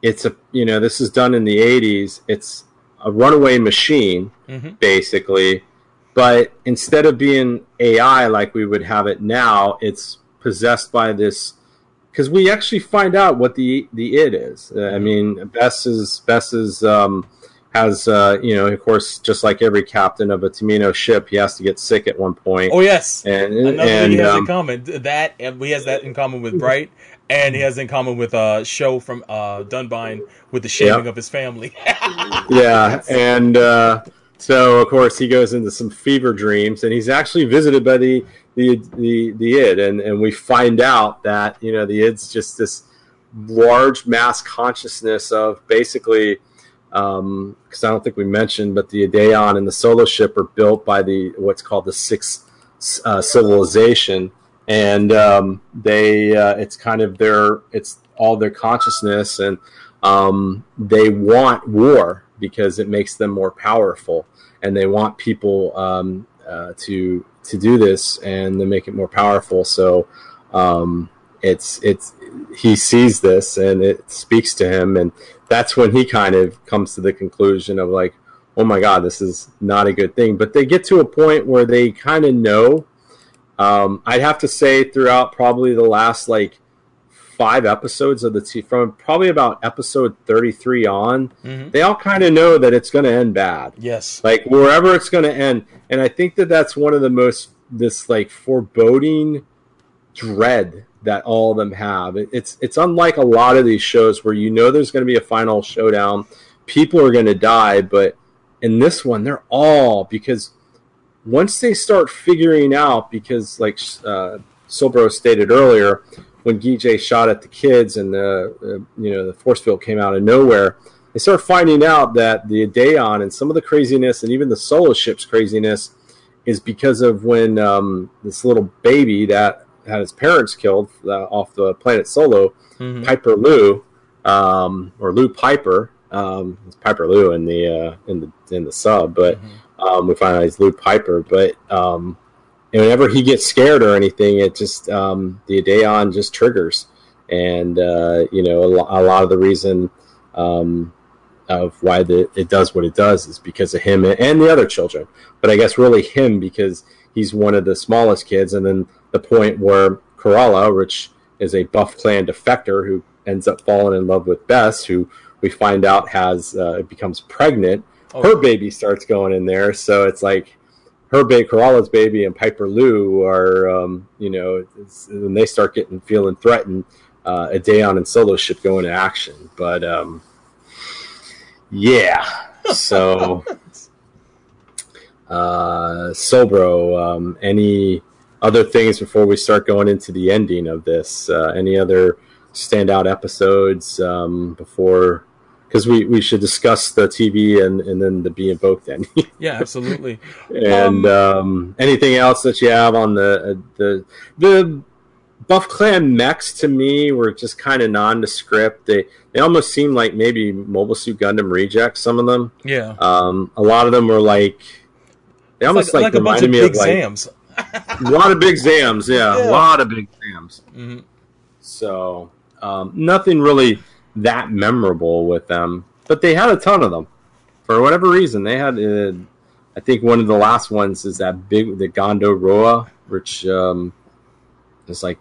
it's a you know this is done in the '80s. It's a runaway machine Mhm. basically, but instead of being AI like we would have it now, it's possessed by this. Because we actually find out what the the it is. Uh, I mean, Bess is Bess is um, has uh, you know, of course, just like every captain of a Tomino ship, he has to get sick at one point. Oh yes, and another thing and he has in um, common that and he has that in common with Bright, and he has in common with uh Sho from uh Dunbine with the shaming Yeah. of his family. yeah, and uh, so of course he goes into some fever dreams, and he's actually visited by the the the, the Ide, and and we find out that you know the Ide's just this large mass consciousness of basically. Because I don't think we mentioned, but the Ideon and the Solo ship are built by the what's called the Sixth uh, Civilization, and um, they uh, it's kind of their it's all their consciousness and um, they want war because it makes them more powerful. And they want people um, uh, to to do this and to make it more powerful. So um, it's it's he sees this and it speaks to him. And that's when he kind of comes to the conclusion of like oh my god this is not a good thing. But they get to a point where they kind of know um, I'd have to say throughout probably the last like five episodes of the t from probably about episode 33 on, Mhm. they all kind of know that it's going to end bad. yes, Like wherever it's going to end, and I think that that's one of the most this like foreboding dread that all of them have. It, it's it's unlike a lot of these shows where you know there's going to be a final showdown, people are going to die, but in this one they're all because once they start figuring out because like uh, Silbro stated earlier when Gijay shot at the kids and the uh, you know the force field came out of nowhere they start finding out that the Ideon and some of the craziness and even the solo ship's craziness is because of when um, this little baby that had his parents killed uh, off the planet Solo, Mhm. Piper Lou, um, or Lou Piper. Um, it's Piper Lou in the uh, in the in the sub, but um, we find out he's Lou Piper. But um, whenever he gets scared or anything, it just um, the Ideon just triggers, and uh, you know a, lo- a lot of the reason um, of why the, it does what it does is because of him and the other children. But I guess really him because he's one of the smallest kids, and then the point where Karala, which is a Buff Clan defector who ends up falling in love with Bess, who we find out has uh, becomes pregnant. Oh. Her baby starts going in there, so it's like her baby, Karala's baby, and Piper Lou are, um, you know, when they start getting feeling threatened, uh, Ideon and solo ship go into action. But um, yeah, so uh, Sobro, um, any other things before we start going into the ending of this? Uh, any other standout episodes um, before? Because we, we should discuss the TV and, and then the Be Invoked ending. yeah, absolutely. and um, anything else that you have on the uh, the the Buff Clan mechs to me were just kind of nondescript. They they almost seemed like maybe Mobile Suit Gundam rejects. Some of them, Yeah, um, a lot of them were like they It's almost like, like, like a bunch reminded of me big of like Zams. a lot of big Zams. Yeah, Yeah. a lot of big Zams. Mhm. So um, nothing really that memorable with them, but they had a ton of them for whatever reason. They had, uh, I think one of the last ones is that big the Gondo Roa, which um, is like,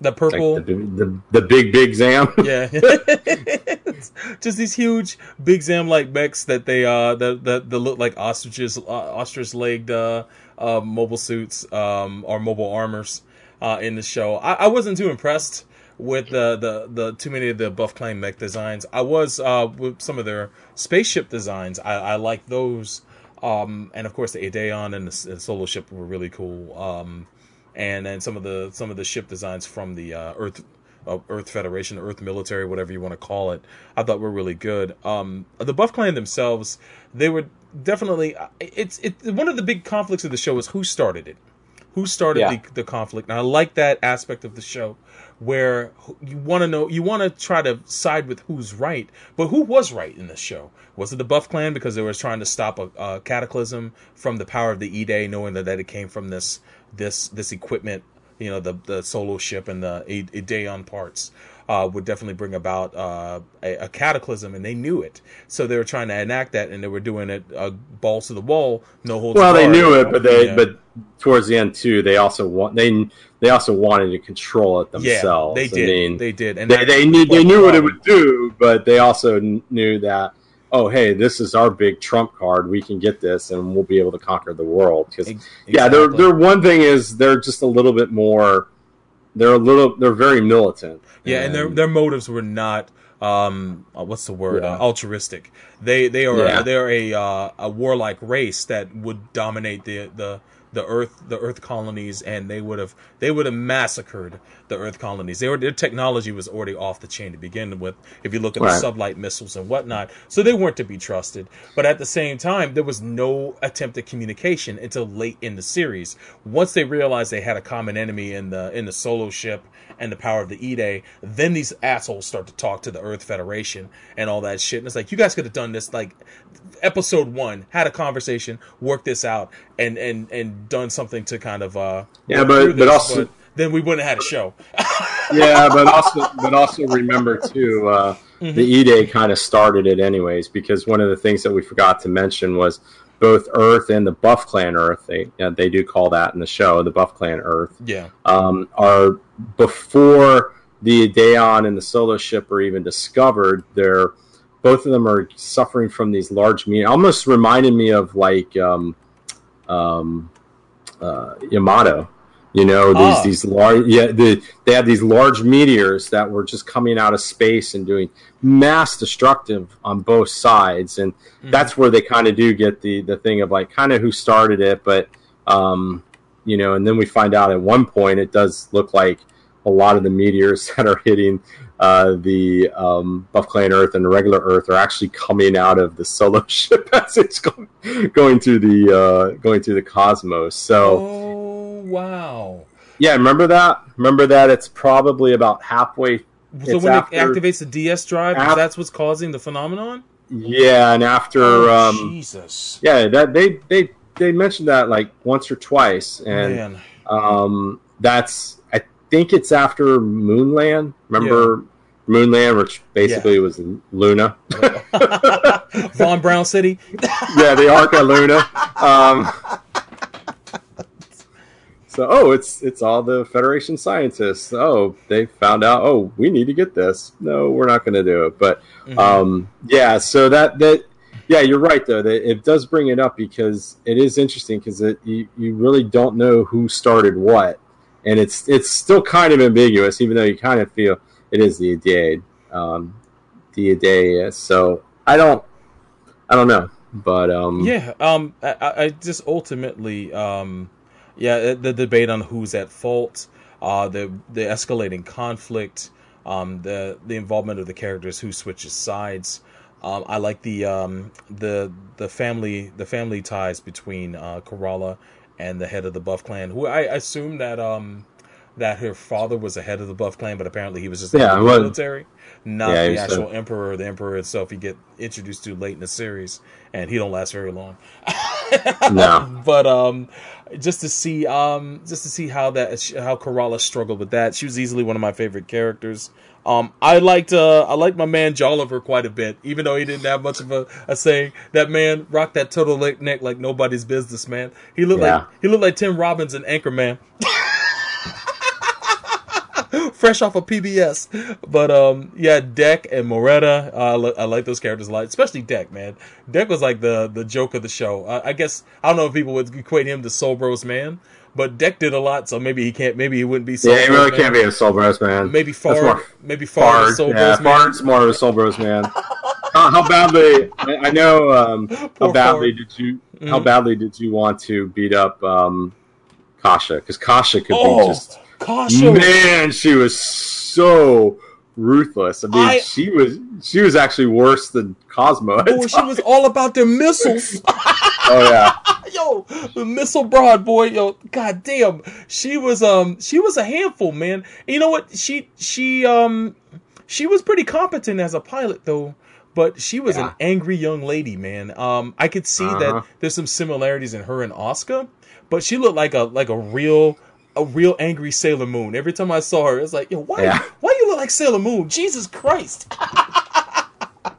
The like purple. the, the the big big Zam. yeah, just these huge big Zam like mechs that they uh that that, that look like ostriches, uh, ostrich legged uh, uh mobile suits um or mobile armors uh in the show. I, I wasn't too impressed with the, the the too many of the Buff Clan mech designs. I was uh with some of their spaceship designs. I, I like those. Um, and of course the Ideon and the, the Solo ship were really cool. Um, and then some of the some of the ship designs from the uh, Earth uh, Earth Federation, Earth Military, whatever you want to call it, I thought were really good. Um, the Buff Clan themselves, they were definitely it's it. One of the big conflicts of the show is who started it. Who started Yeah. the, the conflict. And I like that aspect of the show where you want to know, you want to try to side with who's right, but who was right in this show? Was it the Buff Clan because they were trying to stop a, a cataclysm from the power of the E-Day, knowing that, that it came from this this this equipment, you know, the the solo ship and the E- Ideon parts. Uh, would definitely bring about uh, a, a cataclysm, and they knew it. So they were trying to enact that, and they were doing it uh, balls to the wall, no holds. Well, they knew it, but they Yeah. but towards the end too, they also want they they also wanted to control it yeah, themselves. they I did, mean, they did, and they they knew they knew what it would do, but they also knew that oh hey, this is our big trump card. We can get this, and we'll be able to conquer the world. Because Ex- yeah, exactly. their one thing is they're just a little bit more. They're a little. They're very militant. Yeah, and their their motives were not um uh, what's the word Yeah. uh, altruistic. They they are Yeah. they're a uh, a warlike race that would dominate the the the earth the earth colonies and they would have they would have massacred the earth colonies. They were their technology was already off the chain to begin with if you look at Right. the sublight missiles and whatnot. So they weren't to be trusted. But at the same time there was no attempt at communication until late in the series. Once they realized they had a common enemy in the in the solo ship and the power of the Ide, then these assholes start to talk to the Earth Federation and all that shit. And it's like, you guys could have done this like episode one, had a conversation, worked this out, and and and done something to kind of uh Yeah, but- through but this, also- then we wouldn't have had a show. yeah, but also but also remember too, uh, Mm-hmm. the E Day kind of started it anyways because one of the things that we forgot to mention was both Earth and the Buff Clan Earth. They yeah, they do call that in the show the Buff Clan Earth Yeah. um, are before the Ideon and the Solo ship are even discovered. They're both of them are suffering from these large meteors. Almost reminded me of like um, um, uh, Yamato. You know these Ah. these large yeah the, they have these large meteors that were just coming out of space and doing mass destructive on both sides and that's where they kind of do get the the thing of like kind of who started it but um you know and then we find out at one point it does look like a lot of the meteors that are hitting uh, the um, Buff Clan Earth and the regular Earth are actually coming out of the solo ship as it's going, going through the uh, going through the cosmos. So Oh wow. yeah, remember that? Remember that? It's probably about halfway. So when after- it activates the DS drive, that's what's causing the phenomenon? Yeah, and after Oh, um, Jesus. yeah, that they they they mentioned that like once or twice, and Man. um, that's I think it's after Moonland. Remember Moonland, which basically was Luna. Von Braun City. yeah, the Arca Luna. Um, so, oh, it's it's all the Federation scientists. Oh, they found out. Oh, we need to get this. No, we're not going to do it. But um, yeah, so that that yeah, you're right though. That it does bring it up because it is interesting because it you, you really don't know who started what, and it's it's still kind of ambiguous, even though you kind of feel it is the Ide, um, the Ide. So I don't I don't know, but um, Yeah, um, I, I I just ultimately, um, yeah, the debate on who's at fault, uh, the the escalating conflict, um, the the involvement of the characters who switches sides. Um, I like the um, the the family the family ties between uh, Karala and the head of the Buff Clan, who I assume that um that her father was the head of the Buff Clan, but apparently he was just the Yeah, the well- military, not Yeah, the was the- actual emperor. The emperor itself, you get introduced to late in the series, and he don't last very long. no. but um, just to see um, just to see how that how Karala struggled with that. She was easily one of my favorite characters. Um, I liked uh, I liked my man Joliver quite a bit, even though he didn't have much of a, a saying. That man rocked that total neck like nobody's business, man. He looked Yeah. like he looked like Tim Robbins and Anchorman. Fresh off of PBS, but um, yeah, Deck and Moera, uh, I, li- I like those characters a lot, especially Deck. Man, Deck was like the the joke of the show. I, I guess I don't know if people would equate him to Soul Bros man, but Deck did a lot, so maybe he can't. Maybe he wouldn't be. Soul Yeah, he really man. can't be a Soul Bros man. Maybe Fard, more- maybe Fard, Fard, Soul yeah, Bros man. More of a Soul Bros man. how, how badly? I, I know. Um, how badly Fard. did you? How Mhm. badly did you want to beat up um, Kasha? Because Kasha could be Oh, just Kasha. man. She was so ruthless. I mean, I- she was she was actually worse than Cosmo. Oh, she was all about their missiles. oh yeah, Yo, Missile Broad boy, yo, god damn, she was um she was a handful, man. And you know what? She she um she was pretty competent as a pilot though. But she was Yeah. an angry young lady, man. Um, I could see Uh-huh. that there's some similarities in her and Oscar, but she looked like a like a real a real angry Sailor Moon. Every time I saw her, it's like, yo, why Yeah. why you look like Sailor Moon? Jesus Christ!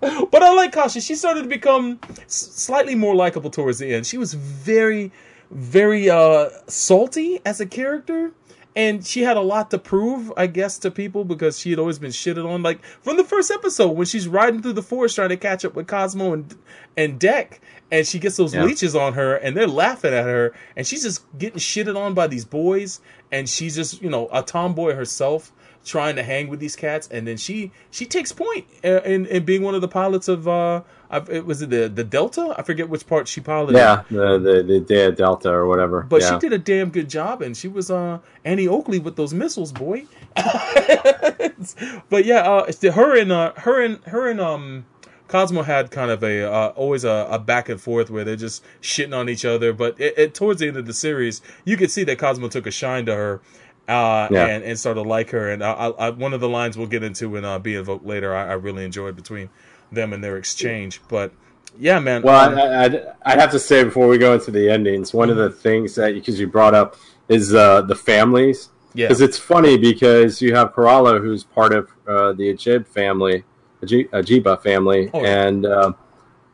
but I like Kasha. She started to become slightly more likable towards the end. She was very, very uh, salty as a character, and she had a lot to prove, I guess, to people because she had always been shitted on. Like from the first episode when she's riding through the forest trying to catch up with Cosmo and and Deck, and she gets those Yeah. leeches on her, and they're laughing at her, and she's just getting shitted on by these boys, and she's just you know a tomboy herself trying to hang with these cats, and then she she takes point uh, in in being one of the pilots of uh, I, it was it the the Delta? I forget which part she piloted. Yeah, the the the Delta or whatever. But yeah. she did a damn good job, and she was uh Annie Oakley with those missiles, boy. but yeah, uh, it's the, her and uh, her and her and um Cosmo had kind of a uh, always a, a back and forth where they're just shitting on each other. But it, it, towards the end of the series, you could see that Cosmo took a shine to her. Uh, Yeah. and, and started to like her, and I, I, one of the lines we'll get into in uh, Be Invoked later, I, I really enjoyed between them and their exchange. But yeah, man. Well, um, I, I'd, I'd have to say before we go into the endings, one of the things that because you brought up is uh, the families. yeah, Because it's funny because you have Karala, who's part of uh, the Ajib family, Ajiba family, Oh, yeah. and uh,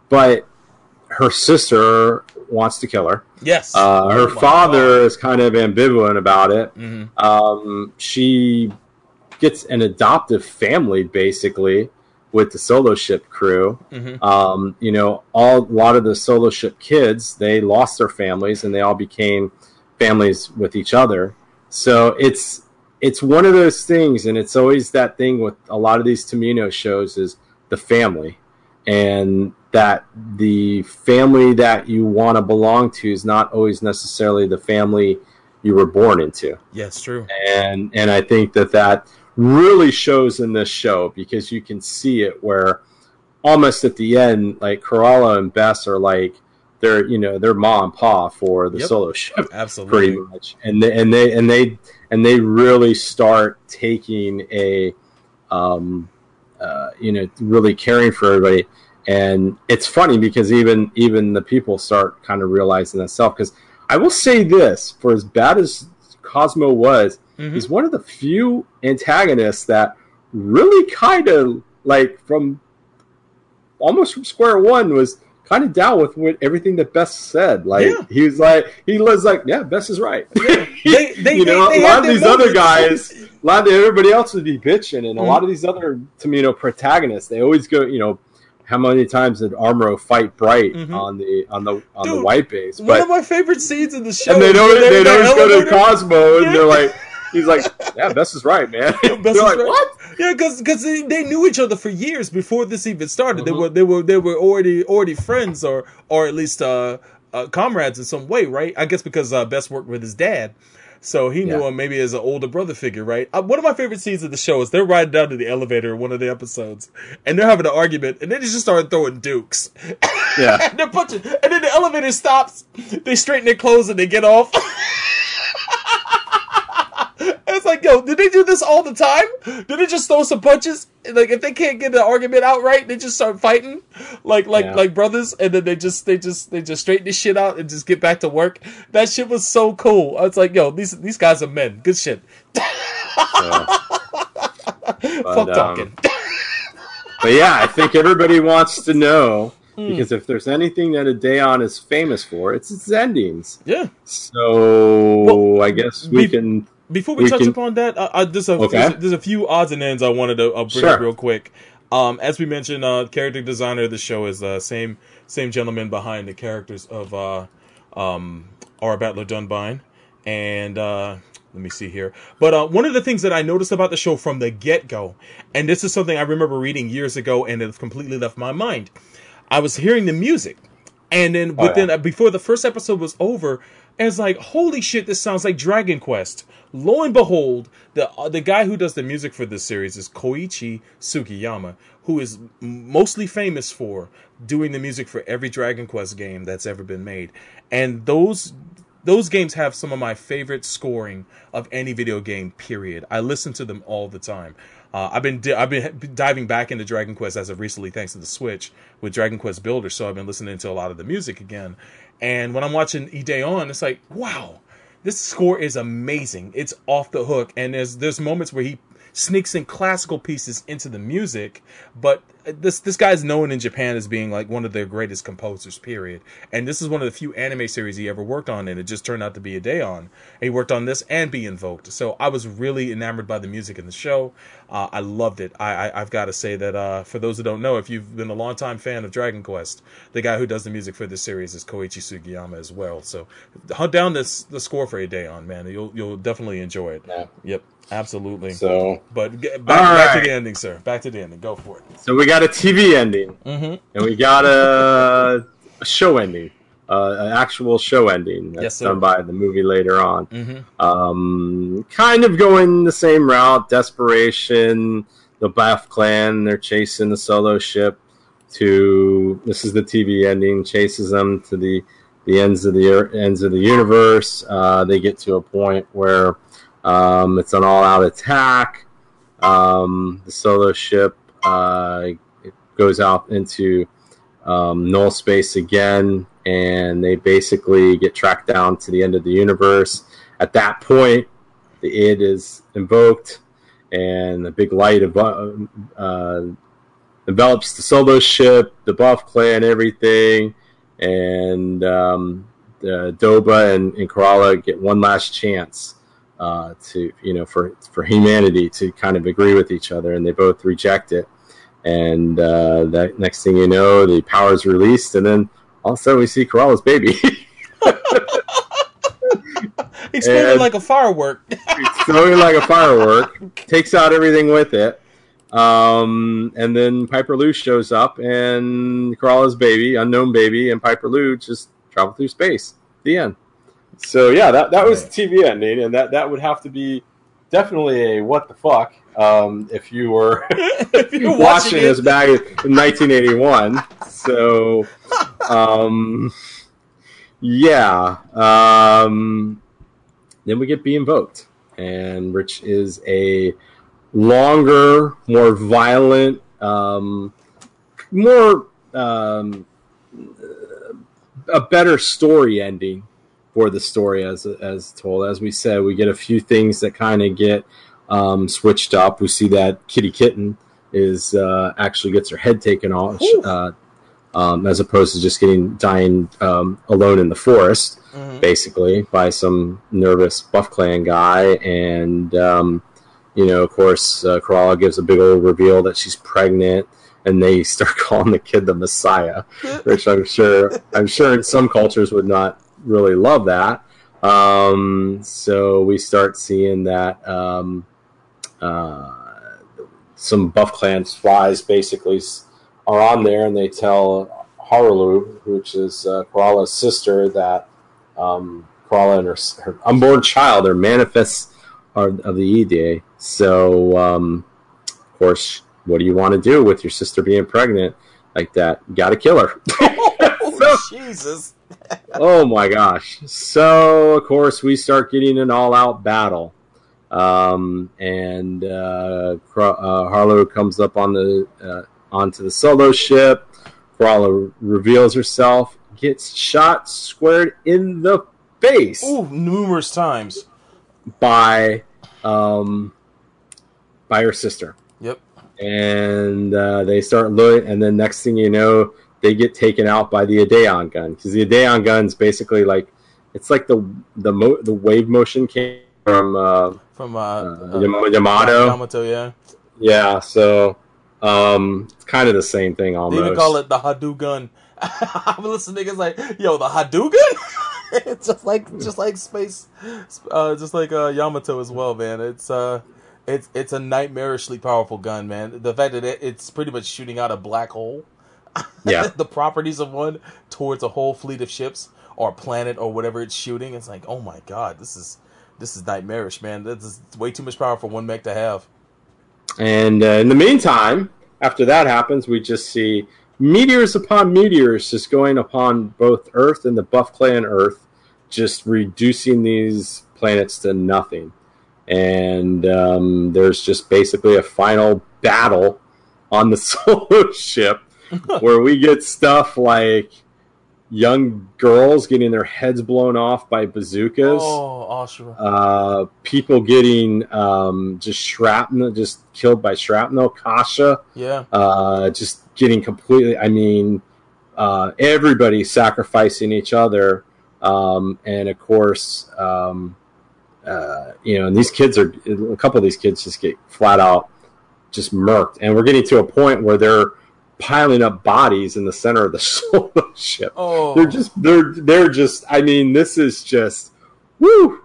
but her sister wants to kill her. yes. Uh, her Oh father is kind of ambivalent about it. God. Mhm. Um, she gets an adoptive family basically with the solo ship crew. Mhm. Um, you know, all a lot of the solo ship kids they lost their families and they all became families with each other. So it's it's one of those things, and it's always that thing with a lot of these Tomino shows is the family, and that the family that you want to belong to is not always necessarily the family you were born into Yes, true. and and I think that that really shows in this show because you can see it where almost at the end, like Karala and Bess are like they're you know they're ma and pa for the Yep. solo ship Absolutely. pretty much, and they, and they and they and they really start taking a um uh, you know really caring for everybody. And it's funny because even even the people start kind of realizing that self. Because I will say this: for as bad as Cosmo was, Mhm. he's one of the few antagonists that really kind of like from almost from square one was kind of down with what everything that Bess said. Like Yeah. he was like he was like, yeah, Bess is right. They- they- you know, they- a lot of these other guys, a lot of everybody else would be bitching, and a Mhm. lot of these other Tomino protagonists, they always go, you know. How many times did Amuro fight Bright Mhm. on the on the on the white base? One of my favorite scenes in the show. and they don't they don't go to. Cosmo and Yeah. they're like he's like yeah Bess is right man Bess they're like right. what Yeah, because they, they knew each other for years before this even started. They Mhm. were they were they were already already friends or or at least uh, uh, comrades in some way, right? I guess because uh, Bess worked with his dad, so he knew Yeah. him maybe as an older brother figure, right? Uh, one of my favorite scenes of the show is they're riding down to the elevator in one of the episodes, and they're having an argument, and then they just started throwing dukes. yeah and they're punching, and then the elevator stops. They straighten their clothes and they get off. it's like, yo, did they do this all the time? Did they just throw some punches? Like, if they can't get the argument out right, they just start fighting, like, like, Yeah. like brothers, and then they just, they just, they just straighten this shit out and just get back to work. That shit was so cool. I was like, yo, these, these guys are men. Good shit. Yeah. Fuck um, talking. but yeah I think everybody wants to know Hmm. because if there's anything that a Ideon is famous for it's its endings yeah. so Well, I guess we be- can Before we, We touch can- upon that, uh, uh, there's a Okay. there's, there's a few odds and ends I wanted to uh, bring Sure. up real quick. Um, as we mentioned, uh, character designer of the show is the same same gentleman behind the characters of uh, um, Aura Battler Dunbine, and uh, let me see here. But uh, one of the things that I noticed about the show from the get go, and this is something I remember reading years ago, and it completely left my mind. I was hearing the music, and then Oh, within yeah. uh, before the first episode was over, it's like, holy shit, this sounds like Dragon Quest. Lo and behold, the uh, the guy who does the music for this series is Koichi Sugiyama, who is mostly famous for doing the music for every Dragon Quest game that's ever been made. and those those games have some of my favorite scoring of any video game. Period. I listen to them all the time. Uh, I've been di- I've been diving back into Dragon Quest as of recently, thanks to the Switch with Dragon Quest Builder. So I've been listening to a lot of the music again. And when I'm watching Ideon, it's like, wow, this score is amazing. It's off the hook, and there's there's moments where he sneaks in classical pieces into the music, but this this guy's known in Japan as being like one of their greatest composers. Period. And this is one of the few anime series he ever worked on, and it just turned out to be Ideon. He worked on this and Be Invoked. So I was really enamored by the music in the show. Uh, I loved it. I, I have got to say that uh, for those who don't know, if you've been a longtime fan of Dragon Quest, the guy who does the music for this series is Koichi Sugiyama as well. So hunt down this the score for Ideon, man. You'll you'll definitely enjoy it. Yeah. Yep. Absolutely. So, but get, back, back to the ending, sir. Back to the ending. Go for it. so we got a TV ending, Mm-hmm. and we got a, a show ending, uh, an actual show ending that's Yes, done by the movie later on. Mm-hmm. Um, kind of going the same route. Desperation, the Buff clan, they're chasing the solo ship to. This is the TV ending. Chases them to the the ends of the ear- ends of the universe. Uh, they get to a point where um, it's an all-out attack. Um, the solo ship uh, goes out into um, null space again, and they basically get tracked down to the end of the universe. At that point, the Ide is invoked, and the big light uh, envelops the solo ship, the buff clan, everything, and um, the Doba and, and Karala get one last chance uh, to you know for for humanity to kind of agree with each other, and they both reject it. And uh, that next thing you know, the power is released, and then all of a sudden we see Karala's baby. Exploded And- like a firework. Throwing like a firework, takes out everything with it. Um, and then Piper Lou shows up, and Karala's baby, unknown baby, and Piper Lou just travel through space. The end. So yeah, that that was the TV ending, and that that would have to be definitely a what the fuck um, if you were if you're watching watching this back in 1981. So, um, yeah. Um, then we get be invoked, and Rich is a longer, more violent, um, more um, a better story ending for the story as as told. As we said, we get a few things that kind of get um, switched up. We see that Kitty Kitten is uh, actually gets her head taken off, uh, um, as opposed to just getting dying um, alone in the forest, Mhm. basically by some nervous Buff Clan guy. And um, you know, of course, uh, Karala gives a big old reveal that she's pregnant. And they start calling the kid the Messiah, which I'm sure I'm sure in some cultures would not really love that. Um, so we start seeing that um, uh, some Buff Clan spies basically are on there, and they tell Harulu, which is uh, Karala's sister, that um, Karala and her, her unborn child are manifests are, of the Ide. So, um, of course, what do you want to do with your sister being pregnant like that? You got to kill her. Oh, Jesus. Oh my gosh. So, of course, we start getting an all out battle. Um, and uh, uh, Harulu comes up on the uh, onto the solo ship. Karala reveals herself, gets shot squared in the face Ooh, numerous times. by um, by her sister. Yep. and uh, they start looking, and then next thing you know, they get taken out by the Ideon gun because the Ideon gun's basically like it's like the the mo- the wave motion came from uh, From uh, uh, uh, Yamato. Yamato, yeah. Yeah, so um, it's kind of the same thing almost. They even call it the Hadougan. I'm listening, niggas like, yo, the Hadougan? it's just like, just like space, uh, just like uh, Yamato as well, man. It's uh, it's it's a nightmarishly powerful gun, man. The fact that it, it's pretty much shooting out a black hole. Yeah. the properties of one towards a whole fleet of ships or planet or whatever it's shooting. It's like, oh my god, this is this is nightmarish, man. This is way too much power for one mech to have. And uh, in the meantime, after that happens, we just see meteors upon meteors just going upon both Earth and the Buff Clan Earth, just reducing these planets to nothing. And um, there's just basically a final battle on the solo ship where we get stuff like young girls getting their heads blown off by bazookas. Oh, Ashura. Uh, people getting um, just shrapnel, just killed by shrapnel. Kasha, Yeah. uh, just getting completely. I mean, uh, everybody sacrificing each other, um, and of course, um, uh, you know, and these kids are a couple of these kids just get flat out just murked, and we're getting to a point where they're piling up bodies in the center of the solo ship. Oh. They're just they're they're just I mean this is just woo.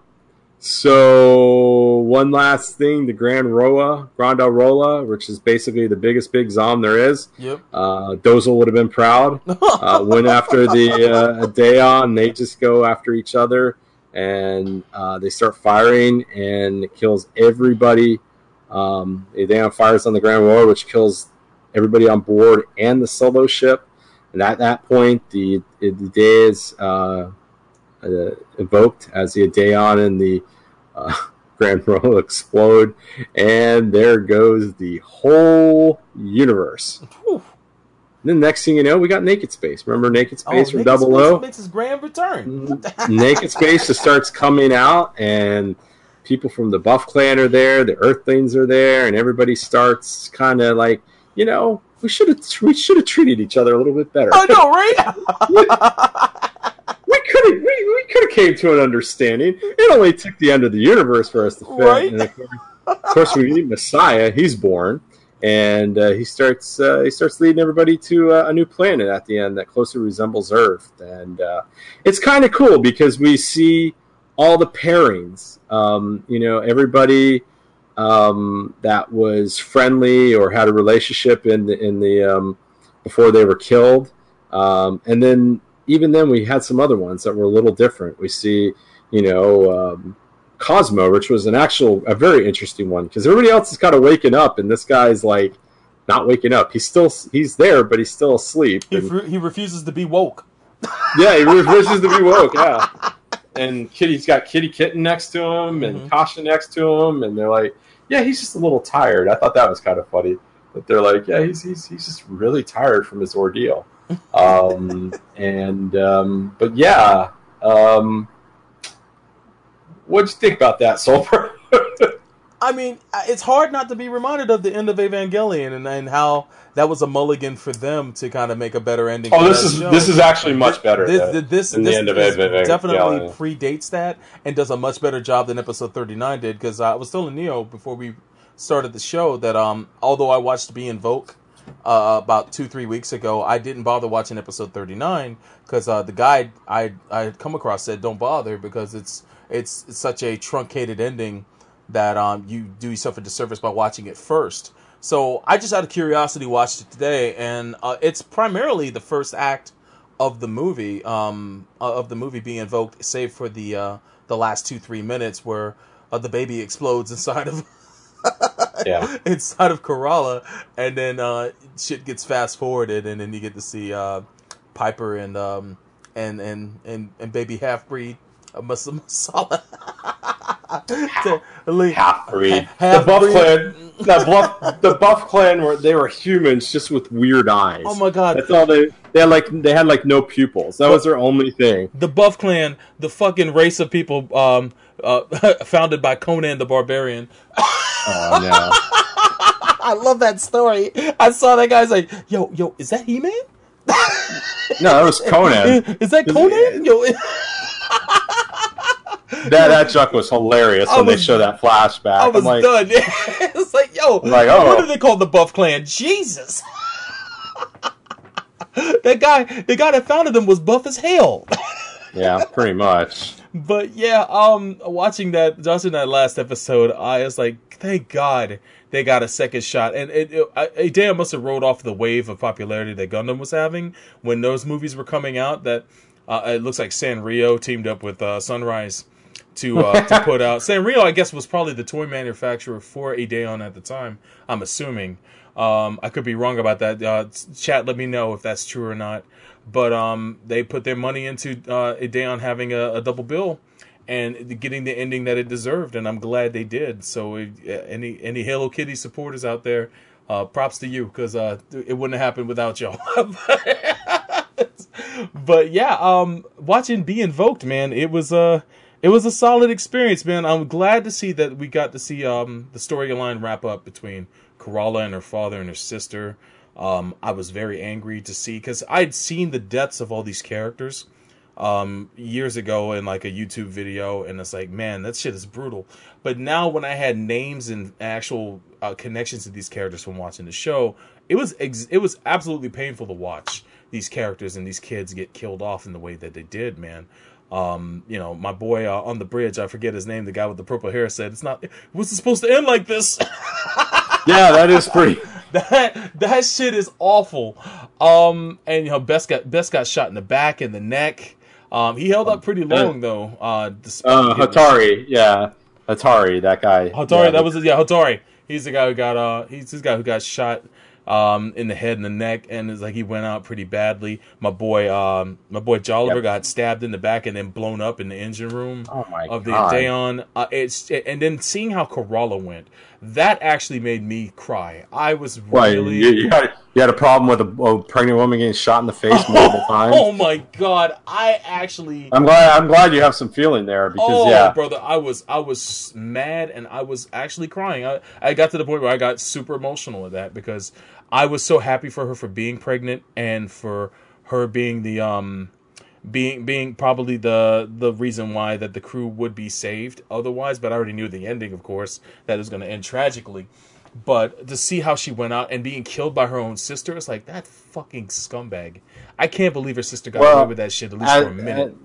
So one last thing, the Grand Roa, Granda Rola, which is basically the biggest Big Zam there is. Yep. Uh, Dozel would have been proud. Uh, went after the uh, Ideon, they just go after each other and uh, they start firing and it kills everybody. Um, the fires on the Grand Roa, which kills everybody on board and the solo ship. And at that point, the the day is uh, uh, evoked as the Ideon and the uh, Grand Roll explode, and there goes the whole universe. Whew. And then next thing you know, we got Naked Space. Remember Naked Oh, Space from Naked Double O? makes his grand return. Naked Space just starts coming out, and people from the Buff Clan are there, the Earthlings are there, and everybody starts kind of like, you know, we should have we should have treated each other a little bit better. I know, right? we could have we, we could have came to an understanding. It only took the end of the universe for us to fit. Right. And of course, of course, we meet Messiah. He's born, and uh, he starts uh, he starts leading everybody to uh, a new planet at the end that closely resembles Earth, and uh, it's kind of cool because we see all the pairings. Um, you know, everybody um, that was friendly or had a relationship in the in the um, before they were killed, um, and then even then we had some other ones that were a little different. We see, you know, um, Cosmo, which was an actual a very interesting one because everybody else is kind of waking up, and this guy's like not waking up. He's still he's there, but he's still asleep. he, And- he refuses to be woke. yeah, he refuses to be woke. Yeah, and Kitty's got Kitty Kitten next to him, and Mhm. Kasha next to him, and they're like, "Yeah, he's just a little tired." I thought that was kind of funny. But they're like, "Yeah, he's he's he's just really tired from his ordeal." Um, and um, but yeah, um, what'd you think about that, Sulfur? I mean, uh, it's hard not to be reminded of the end of Evangelion and, and how that was a mulligan for them to kind of make a better ending. oh, this is show. this is actually much better. This, than- this, this, than the this of Evangelion. definitely predates that and does a much better job than episode 39 did because I was still in Neo before we started the show that um although I watched Be Invoke uh, about two three weeks ago I didn't bother watching episode 39 because uh, the guy I I had come across said don't bother because it's it's, it's such a truncated ending that um you do yourself a disservice by watching it first. So I just out of curiosity watched it today, and uh, it's primarily the first act of the movie, um, uh, of the movie being invoked, save for the uh, the last two three minutes where uh, the baby explodes inside of yeah. inside of Karala, and then uh, shit gets fast forwarded, and then you get to see uh, Piper and um, and and and and baby half breed uh, Mas- Masala. To leave- half breed. The Buff breed. Clan, the Buff, the Buff Clan were they were humans just with weird eyes. Oh my god! That's all they. They had like they had like no pupils. That was their only thing. the Buff Clan, the fucking race of people um, uh, founded by Conan the Barbarian. Oh no! I love that story. I saw that guy's like, yo, yo, is that He Man? No, that was Conan. Is that Conan? Yo, That that joke was hilarious I when was- they show that flashback. I was I'm like, done. it's like, yo, I'm like, oh. what do they call the Buff Clan? Jesus. that guy, the guy that founded them was buff as hell. yeah, pretty much. But yeah, um, watching that, watching that last episode, I was like, thank God they got a second shot. And it, it, Idea must have rode off the wave of popularity that Gundam was having when those movies were coming out. That uh, it looks like Sanrio teamed up with uh, Sunrise to uh, to put out. Sanrio, I guess, was probably the toy manufacturer for Ideon at the time. I'm assuming. Um, I could be wrong about that. Uh, chat, let me know if that's true or not. But um, they put their money into uh, Ideon having a, a double bill and getting the ending that it deserved, and I'm glad they did. So, uh, any any Hello Kitty supporters out there, uh, props to you because uh, it wouldn't have happened without y'all. but yeah, um, watching Be Invoked, man, it was a it was a solid experience, man. I'm glad to see that we got to see um the storyline wrap up between Karala and her father and her sister. Um, I was very angry to see because I'd seen the deaths of all these characters um, years ago in like a YouTube video, and it's like, man, that shit is brutal. But now when I had names and actual uh, connections to these characters from watching the show, it was ex- it was absolutely painful to watch these characters and these kids get killed off in the way that they did, man. Um, you know, my boy uh, on the bridge, I forget his name, the guy with the purple hair said, "It's not. Was It supposed to end like this." yeah, that is pretty. that that shit is awful. Um, and you know, Bess got Bess got shot in the back and the neck. Um, he held up pretty long though. Uh, uh Hatari, yeah, Hatari, that guy. Hatari, yeah, that was yeah, Hatari. He's the guy who got uh, he's this guy who got shot um, in the head and the neck, and it's like he went out pretty badly. My boy, um, my boy Joliver yep. got stabbed in the back and then blown up in the engine room oh of the God. Ideon. Uh, it's and then seeing how Karala went, that actually made me cry. I was really you, you, had, you had a problem with a, a, pregnant woman getting shot in the face multiple times. Oh my God! I actually, I'm glad. I'm glad you have some feeling there because oh, yeah, brother, I was I was mad and I was actually crying. I I got to the point where I got super emotional with that because I was so happy for her for being pregnant and for her being the um being being probably the the reason why that the crew would be saved otherwise but i already knew the ending of course that it was going to end tragically. But to see how she went out and being killed by her own sister it's like that fucking scumbag. I can't believe her sister got well, away with that shit at least as, for a minute.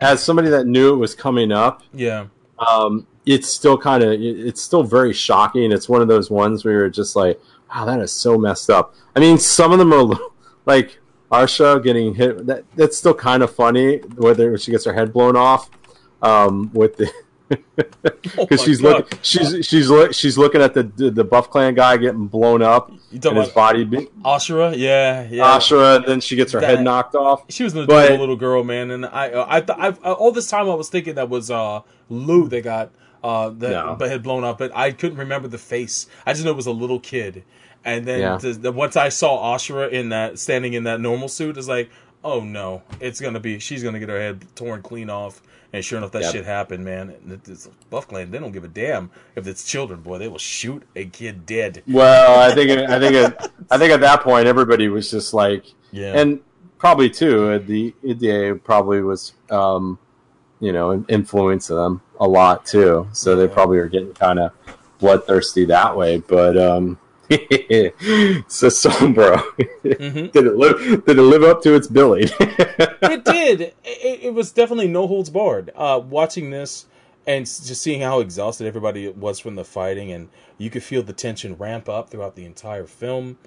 as somebody that knew it was coming up yeah. um it's still kind of it's still very shocking. It's one of those ones where you're just like wow, that is so messed up. I mean, some of them are like Ashura getting hit. That that's still kind of funny, whether she gets her head blown off um, with the. Because oh she's looking, she's she's look, she's looking at the the Buff Clan guy getting blown up, and his body. Be- Ashura, yeah, yeah. Ashura, and then she gets her that, head knocked off. She was a little girl, man, and I, uh, I, I, I, all this time I was thinking that was uh, Lou that got uh, that no. but had blown up, but I couldn't remember the face. I just know it was a little kid, and then yeah. the, the, once I saw Ashura in that standing in that normal suit, it's like, oh no, it's gonna be she's gonna get her head torn clean off. And sure enough, that yep. shit happened, man. It's Buff Clan, they don't give a damn if it's children, boy. They will shoot a kid dead. Well, I think, I think, at, I think at that point, everybody was just like, yeah, and probably too, the Ide probably was, um, you know, influence them a lot too. So they probably are getting kind of bloodthirsty that way. But um, so Sombro, mm-hmm. did it live? Did it live up to its billing? it did. It, it, was definitely no holds barred. Uh, watching this and just seeing how exhausted everybody was from the fighting, and you could feel the tension ramp up throughout the entire film.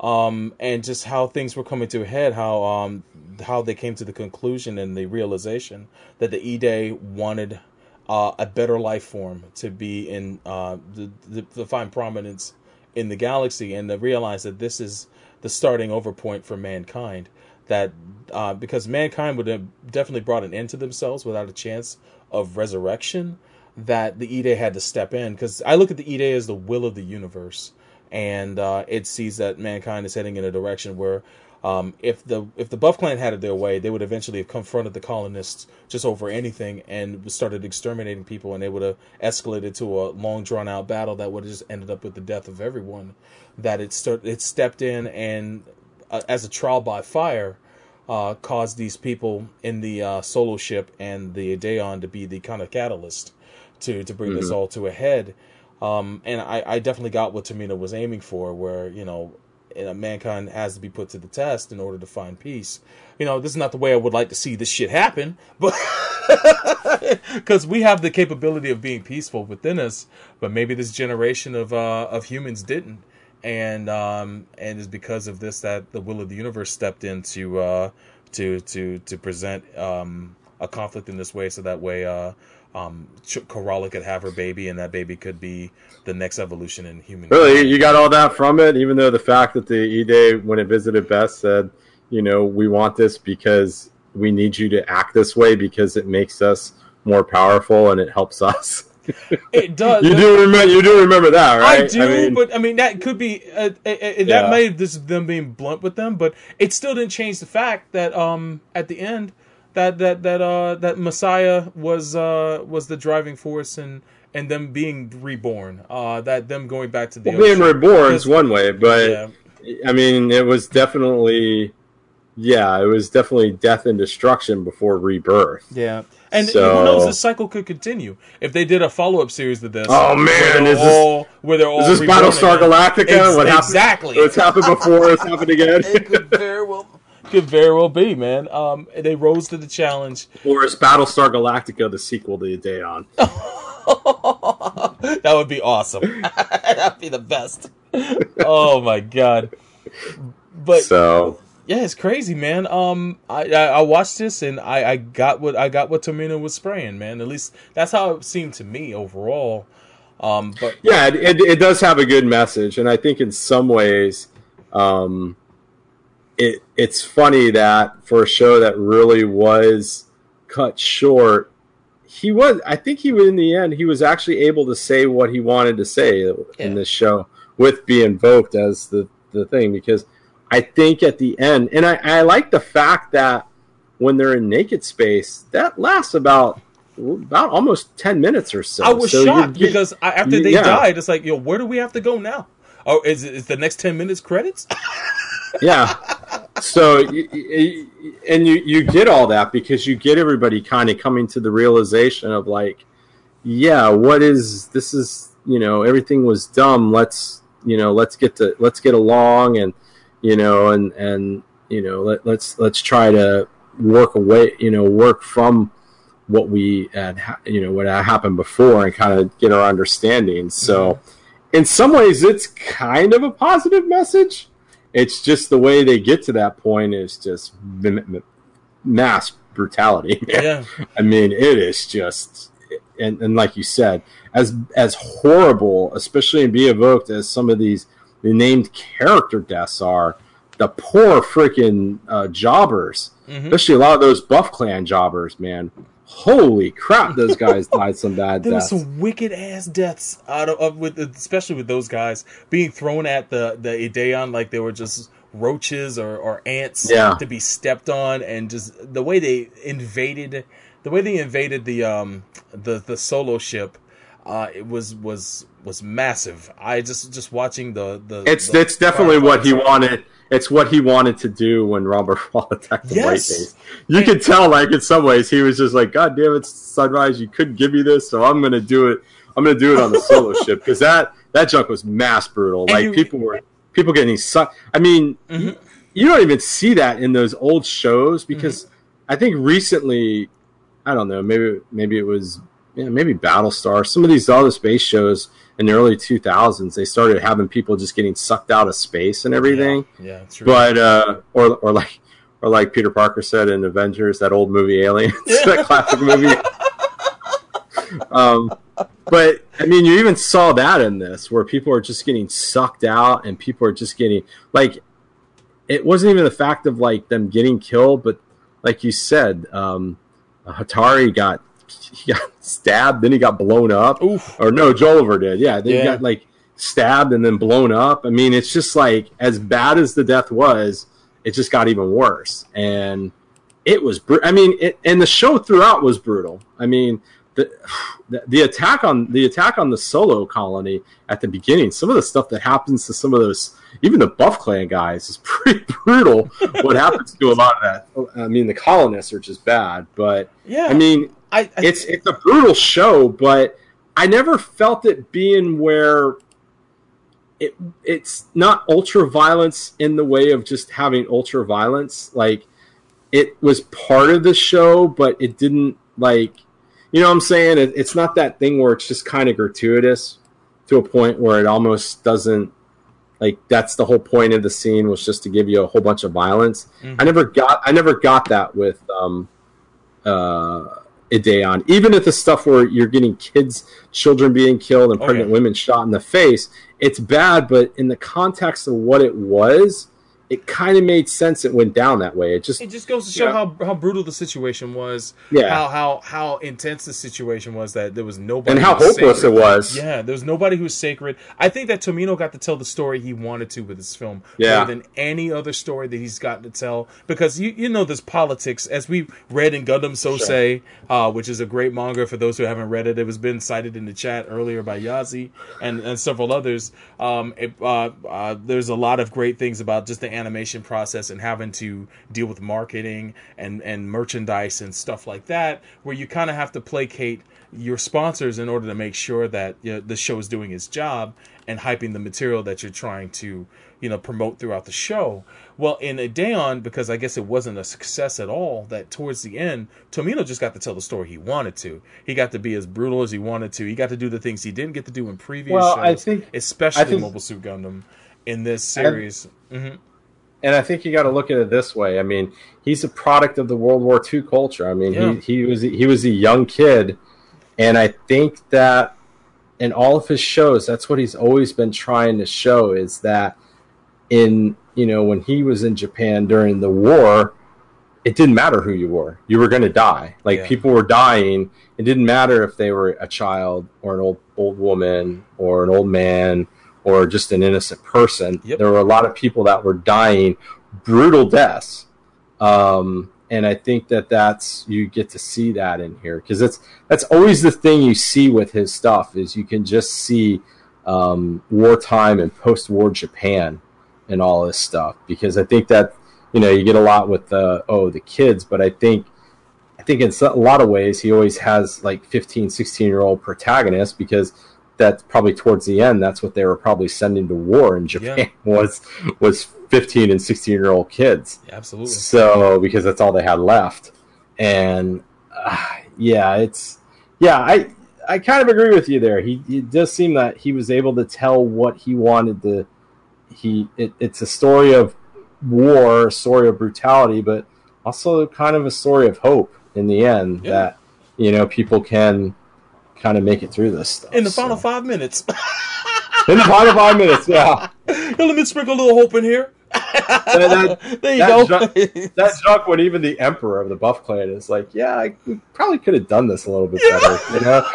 Um, and just how things were coming to a head, how um, how they came to the conclusion and the realization that the Ide wanted uh, a better life form to be in uh, the, the, to find prominence in the galaxy and to realize that this is the starting over point for mankind. That uh, because mankind would have definitely brought an end to themselves without a chance of resurrection, that the Ide had to step in. Because I look at the Ide as the will of the universe, and uh, it sees that mankind is heading in a direction where um, if the if the Buff Clan had it their way, they would eventually have confronted the colonists just over anything and started exterminating people, and they would have escalated to a long drawn out battle that would have just ended up with the death of everyone. That it start it stepped in and uh, as a trial by fire. Uh, caused these people in the uh, solo ship and the Ideon to be the kind of catalyst to to bring mm-hmm. this all to a head. Um, and I, I definitely got what Tomino was aiming for, where you know and mankind has to be put to the test in order to find peace. You know, this is not the way I would like to see this shit happen, but because we have the capability of being peaceful within us, but maybe this generation of uh, of humans didn't, and um, and it's because of this that the will of the universe stepped in to uh, to to to present um, a conflict in this way, so that way uh, um, Ch- Karala could have her baby, and that baby could be the next evolution in human. Really, you got all that from it, even though the fact that the Ide, when it visited Bess, said, you know, we want this because we need you to act this way because it makes us more powerful and it helps us. It does. you do remember, you do remember that, right? I do, mean, but I mean that could be uh, uh, uh, that Yeah. may have just them being blunt with them, but it still didn't change the fact that um at the end that that that uh that Messiah was uh was the driving force and and them being reborn, uh that them going back to the well, being reborn is one way, but Yeah. I mean, it was definitely, yeah, it was definitely death and destruction before rebirth. Yeah, and So- who knows? This cycle could continue if they did a follow up series to this. Oh, man, where they're is this- all, where they're all Is this Battlestar again. Galactica? Ex- what happened? exactly. What's happened before? It's happened again. Could very well could very well be, man. Um, they rose to the challenge. or is Battlestar Galactica the sequel to Ideon? that would be awesome. That'd be the best. Oh my god! But So yeah, it's crazy, man. Um, I, I I watched this and I I got what I got what Tomino was spraying, man. At least that's how it seemed to me overall. Um, but yeah, it, it, it does have a good message, and I think in some ways, um, it it's funny that for a show that really was cut short, he was. I think he was in the end. He was actually able to say what he wanted to say Yeah. in this show with being invoked as the the thing because I think at the end, and I, I like the fact that when they're in naked space, that lasts about about almost ten minutes or so. I was So shocked get- because after they yeah. died, it's like, yo, where do we have to go now? Oh, is is the next ten minutes credits? yeah. So and you you get all that because you get everybody kind of coming to the realization of like, yeah, what is this is you know everything was dumb. Let's you know let's get to let's get along and you know and and you know let, let's let's try to work away you know work from what we had you know what had happened before and kind of get our understanding. So mm-hmm. in some ways it's kind of a positive message it's just the way they get to that point is just mass brutality. man. yeah, I mean, it is just, and, and like you said, as as horrible, especially in Be Invoked, as some of these the named character deaths are, the poor freaking uh, jobbers, Mhm. especially a lot of those Buff Clan jobbers, man. Holy crap, those guys died some bad there was deaths. some wicked ass deaths out of, of with especially with those guys being thrown at the the Ideon like they were just roaches or, or ants Yeah. to be stepped on and just the way they invaded the way they invaded the um the the solo ship uh it was was was massive i just just watching the the It's the it's definitely what he wanted. It's what he wanted to do when Robert Wall attacked the Yes. White Base. You could tell, like in some ways, he was just like, "God damn it, Sunrise! You couldn't give me this, so I'm gonna do it. I'm gonna do it on the solo ship because that that junk was mass brutal. And like you- people were people getting sucked. I mean, Mhm. you, you don't even see that in those old shows because Mm-hmm. I think recently, I don't know, maybe maybe it was yeah, maybe Battlestar. Some of these other space shows in the early 2000s, they started having people just getting sucked out of space and everything. yeah, it's true But uh, or or like or like Peter Parker said in Avengers, that old movie Aliens, that classic movie. um, but I mean, you even saw that in this, where people are just getting sucked out, and people are just getting like, it wasn't even the fact of like them getting killed, but like you said, um, Hatari got he got stabbed, then he got blown up Oof. or no, Joliver did. Yeah, they Yeah. got like stabbed and then blown up. I mean, it's just like as bad as the death was, it just got even worse. And it was, br- I mean, it, and the show throughout was brutal. I mean, the, the the attack on the attack on the solo colony at the beginning, some of the stuff that happens to some of those, even the Buff Clan guys, is pretty brutal. what happens to a lot of that? I mean, the colonists are just bad, but yeah I mean, I, I it's it's a brutal show, but I never felt it being where it it's not ultra violence in the way of just having ultra violence. Like it was part of the show, but it didn't like you know what I'm saying? It, it's not that thing where it's just kind of gratuitous to a point where it almost doesn't like that's the whole point of the scene was just to give you a whole bunch of violence. Mhm. I never got I never got that with um uh, Ideon. Even if the stuff where you're getting kids, children being killed, and Oh, pregnant women shot in the face, it's bad. But in the context of what it was, it kind of made sense. It went down that way. It just It just goes to show Yeah. how how brutal the situation was. Yeah. How how how intense the situation was that there was nobody and how hopeless sacred. it was. Yeah, there was nobody who was sacred. I think that Tomino got to tell the story he wanted to with this film Yeah. more than any other story that he's gotten to tell. Because you you know there's politics as we read in Gundam Sosei, uh, which is a great manga for those who haven't read it. It was been cited in the chat earlier by Yazi and, and several others. Um, it, uh, uh, there's a lot of great things about just the animation process and having to deal with marketing and and merchandise and stuff like that, where you kind of have to placate your sponsors in order to make sure that you know, the show is doing its job and hyping the material that you're trying to you know promote throughout the show. Well, in Ideon, because I guess it wasn't a success at all, that towards the end, Tomino just got to tell the story he wanted to. He got to be as brutal as he wanted to. He got to do the things he didn't get to do in previous Well, shows, I think- especially I think- Mobile Suit Gundam. In this series, hmm and I think you got to look at it this way. I mean, he's a product of the World War II culture. I mean, Yeah. he he was he was a young kid, and I think that in all of his shows, that's what he's always been trying to show is that in you know when he was in Japan during the war, it didn't matter who you were, you were going to die. Like Yeah. people were dying. It didn't matter if they were a child or an old old woman or an old man or just an innocent person. Yep. There were a lot of people that were dying brutal deaths. Um, and I think that that's you get to see that in here because that's that's always the thing you see with his stuff is you can just see um, wartime and post-war Japan and all this stuff because I think that you know you get a lot with the oh the kids but I think I think in a lot of ways he always has like 15 16 year old protagonists because that's probably towards the end that's what they were probably sending to war in Japan was was 15 and 16 year old kids absolutely. so because that's all they had left and uh, yeah it's yeah i i kind of agree with you there he it does seem that he was able to tell what he wanted to he it, it's a story of war a story of brutality but also kind of a story of hope in the end Yeah. that you know people can kind of make it through this stuff In the So- final five minutes, in the final five minutes yeah let me sprinkle a little hope in here. that- there you that go. That struck when even the emperor of the Buff Clan is like, yeah, I, probably could have done this a little bit better. You know,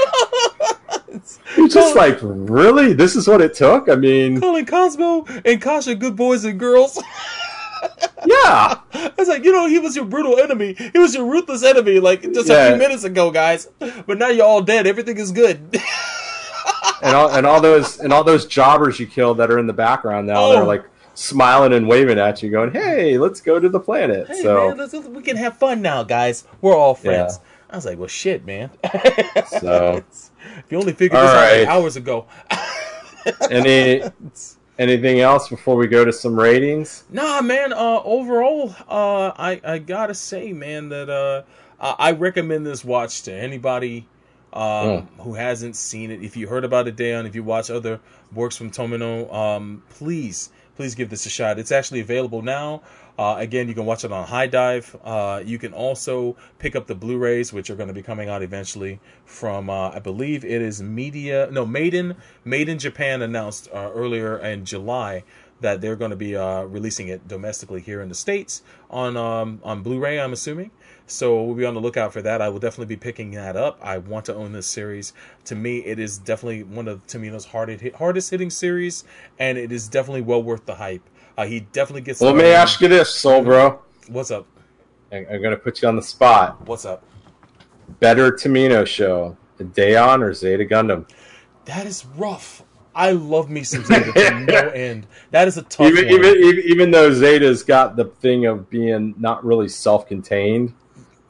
It's just like, really, this is what it took. I mean, Calling Cosmo and Kasha good boys and girls. yeah, I was like, you know, he was your brutal enemy. He was your ruthless enemy, like just a few minutes ago, guys. But now you're all dead. Everything is good. and all and all those and all those jobbers you killed that are in the background now, Oh. they're like smiling and waving at you, going, "Hey, let's go to the planet." hey, so, man, let's, we can have fun now, guys. We're all friends. I was like, well, shit, man. so if you only figured All this out like hours ago. any anything else before we go to some ratings? Nah, man. Uh, overall, uh, I I gotta say, man, that uh, I I recommend this watch to anybody um, who hasn't seen it. If you heard about it, Ideon, if you watch other works from Tomino, um, please please give this a shot. It's actually available now. Uh, again, you can watch it on HIDIVE. Uh, you can also pick up the Blu-rays, which are going to be coming out eventually from, uh, I believe it is Media, no, Maiden, Maiden Japan announced uh, earlier in July that they're going to be uh, releasing it domestically here in the states on um, on Blu-ray. I'm assuming. So we'll be on the lookout for that. I will definitely be picking that up. I want to own this series. To me, it is definitely one of Tomino's hardest hardest hitting series, and it is definitely well worth the hype. Uh, he definitely gets. Well, let me ask you this, Soul Bro. What's up? I- I'm gonna put you on the spot. What's up? Better Tomino show, Ideon or Zeta Gundam? That is rough. I love me some Zeta to no end. That is a tough even, one. even even even though Zeta's got the thing of being not really self-contained,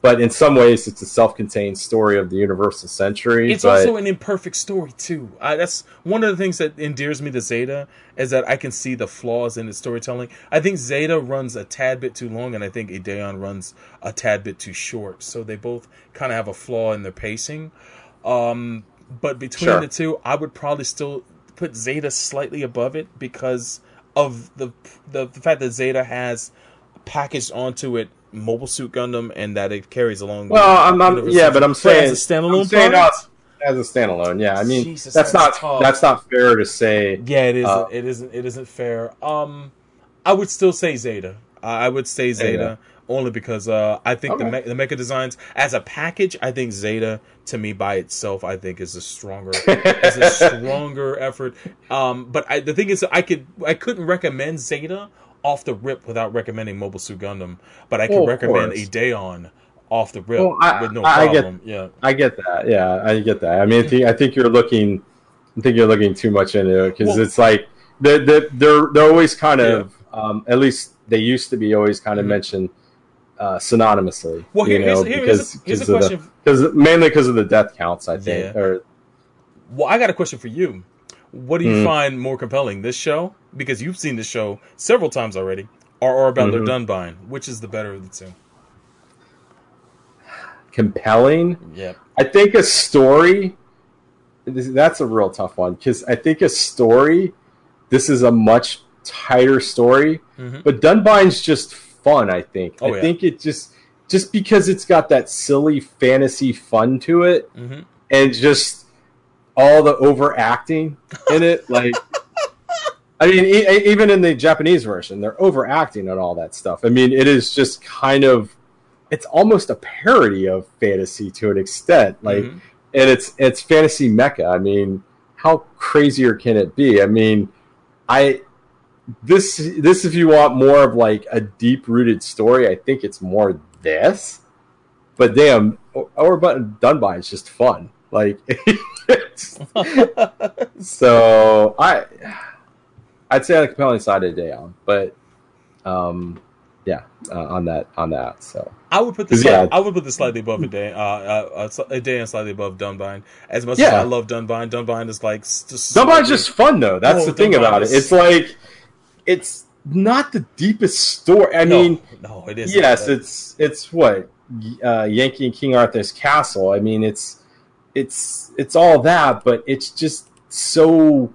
but in some ways it's a self-contained story of the universal century. it's but also an imperfect story too. I, that's one of the things that endears me to Zeta is that I can see the flaws in its storytelling. I think Zeta runs a tad bit too long, and I think Ideon runs a tad bit too short. So they both kind of have a flaw in their pacing. Um, but between Sure. the two, I would probably still put Zeta slightly above it because of the the, the fact that Zeta has packaged onto it Mobile Suit Gundam and that it carries along. Well, I'm, I'm Universal yeah, but I'm saying as a standalone saying product? as, as a standalone. Yeah, I mean Jesus, that's, that's not tough. that's not fair to say. Yeah, it isn't. Uh, it isn't. It isn't fair. Um, I would still say Zeta. I I would say Zeta, only because uh, I think the me- the mecha designs as a package. I think Zeta to me by itself, I think is a stronger is a stronger effort. Um, but I, the thing is, I could I couldn't recommend Zeta off the rip without recommending Mobile Suit Gundam, but I can of recommend course. a Ideon off the rip Well, I- with no I get- problem. yeah. I get that. Yeah, I get that. I mean, I think, I think you're looking. I think you're looking too much into it because Well- it's like they're, they're they're they're always kind of um, at least they used to be always kind of Mhm. mentioned uh, synonymously. Well, here- you here's- know, here- because here's a- here's a question. because mainly because of the death counts. I think. Yeah. Or Well, I got a question for you. What do you Mm. find more compelling, this show? Because you've seen this show several times already, or, or about Mhm. the Dunbine. Which is the better of the two? compelling. Yep. I think a story. That's a real tough one because I think a story. This is a much tighter story, Mhm. but Dunbine's just fun. I think. Oh, I yeah. think it just just because it's got that silly fantasy fun to it, hmm and just all the overacting in it. Like, I mean, e- even in the Japanese version, they're overacting and all that stuff. I mean, it is just kind of. It's almost a parody of fantasy to an extent. Like, Mhm. and it's it's fantasy mecha. I mean, how crazier can it be? I mean, I this this if you want more of like a deep rooted story, I think it's more this. But damn, or button Dunbine is just fun. Like, so I I'd say on the compelling side of Ideon, but um, yeah, uh, on that on that. So I would put this. yeah. I would put this slightly above a day. Uh, uh, a day and slightly above Dunbine. As much as I love Dunbine, Dunbine is like just Dunbine's just fun though. That's Oh, the thing Dunbine about it. It's like it's not the deepest story. I No, mean, no, it is. yes, it's it's what uh, Yankee and King Arthur's castle. I mean, it's it's it's all that, but it's just so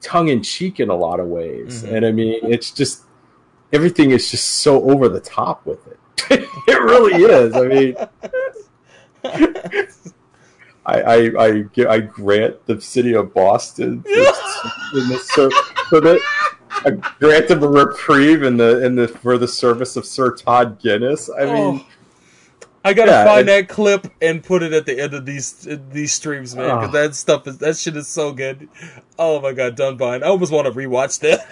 tongue in cheek in a lot of ways. Mhm. And I mean, it's just everything is just so over the top with it. it really is. I mean, I I I, I grant the city of Boston in the ser- for the. I grant them a reprieve in the in the for the service of Sir Todd Guinness. I mean, Oh. I gotta Yeah, find that clip and put it at the end of these these streams, man. Because Oh. that stuff is that shit is so good. Oh my god, Dunbine! I almost want to rewatch that.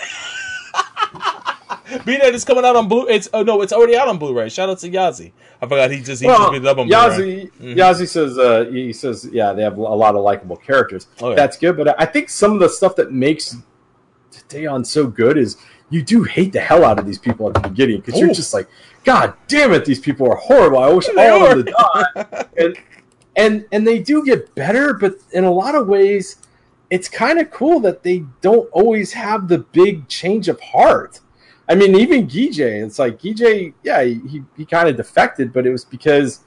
Being that it's coming out on blue, it's oh no, it's already out on Blu-ray. Shout out to Yazi. I forgot he just he just well, beat it up on Blu-ray. Yazzie, Mhm. Yazzie says uh, he says yeah they have a lot of likable characters. Oh, yeah. That's good, but I think some of the stuff that makes Ideon so good is you do hate the hell out of these people at the beginning because you're just like, God damn it, these people are horrible. I wish They all of them to die. and and and they do get better, but in a lot of ways, it's kind of cool that they don't always have the big change of heart. I mean, even Gijay, it's like Gijay, yeah, he, he kind of defected, but it was because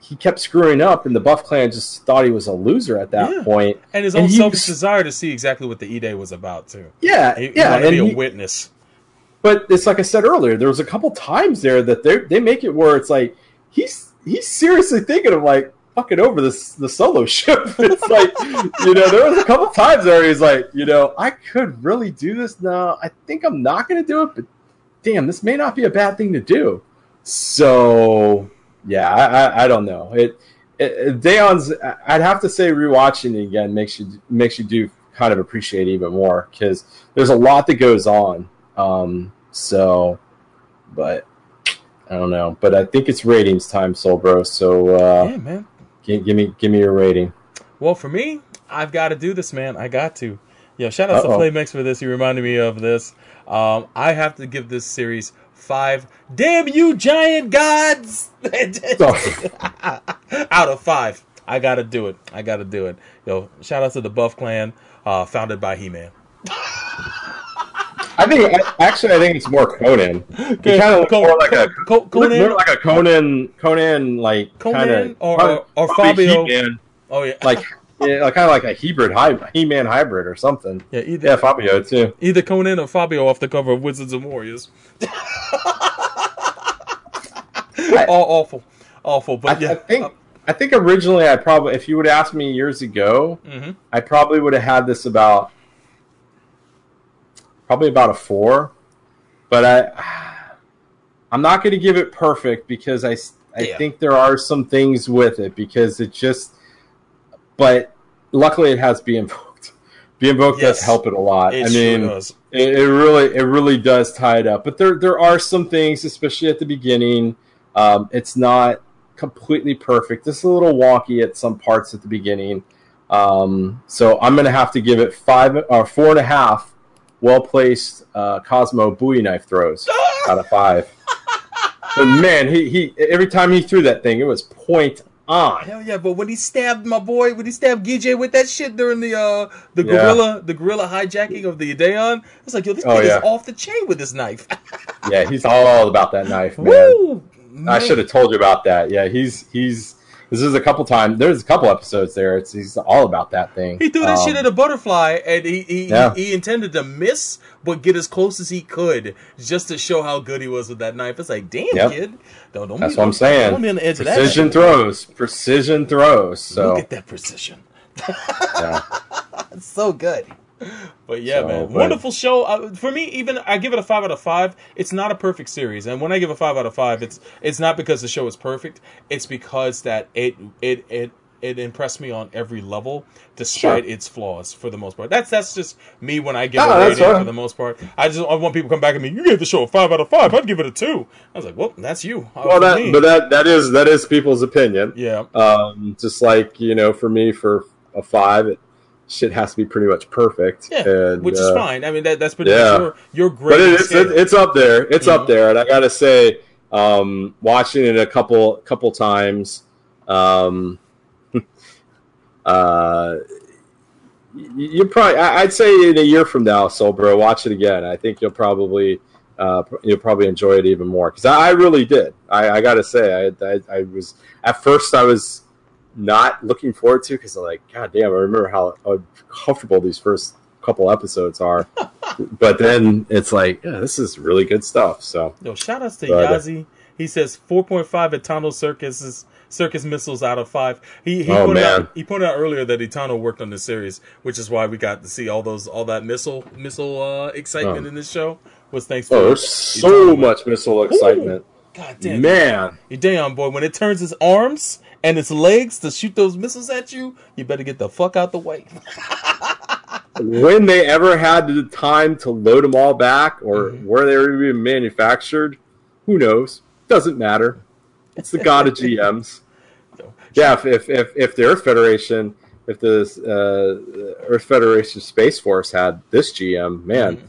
he kept screwing up, and the Buff Clan just thought he was a loser at that Yeah. point. and his own he selfish was- desire to see exactly what the E Day was about too. Yeah, He, he yeah, wanted to be he- a witness. But it's like I said earlier, there was a couple times there that they they make it where it's like he's he's seriously thinking of like fucking over this the solo ship. It's like you know there was a couple times there he's like you know I could really do this now. I think I'm not going to do it, but damn, this may not be a bad thing to do. So yeah, I I, I don't know it. Ideon's, I'd have to say, rewatching it again makes you makes you do kind of appreciate even more because there's a lot that goes on. Um, so, but I don't know. But I think it's ratings time, Soul Bro. So uh, yeah, man. give, give me give me your rating. Well, for me, I've got to do this, man. I got to. Yo, shout out to Playmax for this. He reminded me of this. Um, I have to give this series five. Damn you, giant gods! out of five. I gotta do it. I gotta do it. Yo, shout out to the Buff Clan, uh, founded by He-Man. I think actually I think it's more Conan. It kind of looks more like a Co- Conan? more like a Conan Conan like Conan kind of or- or- or Fabio. Oh yeah, like yeah, like kind of like a hybrid hy- He-Man hybrid or something. yeah. Either Yeah, Fabio too. either Conan or Fabio off the cover of Wizards and Warriors. All awful, awful. But I, yeah, I think I think originally I probably if you would ask me years ago, hmm I probably would have had this about probably about a four, but I I'm not going to give it perfect because I Yeah. think there are some things with it because it just but luckily it has be invoked. Be invoked Yes. does help it a lot. it I sure mean, it, it really it really does tie it up but there there are some things especially at the beginning um, it's not completely perfect it's a little wonky at some parts at the beginning um, so i'm gonna have to give it five or four and a half well placed uh, cosmo bowie knife throws out of five but man he, he every time he threw that thing it was point on Hell yeah! But when he stabbed my boy, when he stabbed Gijay with that shit during the uh the Yeah. gorilla the gorilla hijacking of the Ideon, it's like yo, this Oh, kid yeah. is off the chain with this knife. yeah he's all about that knife man Woo! I should have told you about that. Yeah, he's he's. This is a couple times. There's a couple episodes there. It's he's all about that thing. He threw that Um, shit at a butterfly, and he he, Yeah. he he intended to miss, but get as close as he could, just to show how good he was with that knife. It's like, damn, Yep. kid, don't don't That's be, what I'm saying. Don't be on the edge Precision of that. throws. Precision throws. So Look at that precision. yeah. It's so good. But yeah, So, man, but- wonderful show. Uh, for me, even I give it a five out of five. It's not a perfect series, and when I give a five out of five, it's it's not because the show is perfect. It's because that it it it it impressed me on every level, despite Sure. its flaws. For the most part, that's that's just me when I give No, a rating. fine. For the most part, I just I want people to come back at me. You gave the show a five out of five. I'd give it a two. I was like, well, that's you. Uh, Well, that but that that is that is people's opinion. yeah, Um, just like you know, for me, for a five, it, shit has to be pretty much perfect. yeah, And, which is uh, fine. I mean, that, that's pretty yeah. much your your but it, it's it, it's up there. It's Mhm. up there, and I gotta say, um, watching it a couple couple times, um, uh, you probably I- I'd say in a year from now, Soul Bro, watch it again. I think you'll probably uh, you'll probably enjoy it even more because I, I really did. I, I gotta say, I, I I was at first I was not looking forward to because like God damn, I remember how uncomfortable these first couple episodes are. but then it's like, yeah, this is really good stuff. So Yo, shout outs to But, uh, Yazi. He says 4.5 Itano Circus circus missiles out of five. He he Oh, pointed man. out he pointed out earlier that Itano worked on this series, which is why we got to see all those all that missile missile uh, excitement Oh. in this show. Was thanks to oh, there's so much missile excitement, God damn, man. You damn boy, when it turns its arms and its legs to shoot those missiles at you, you better get the fuck out the way. when they ever had the time to load them all back or Mhm. where they were being manufactured, who knows? Doesn't matter. It's the god of GMs. Yeah, if, if, if, if the Earth Federation, if the uh, Earth Federation Space Force had this GM, man,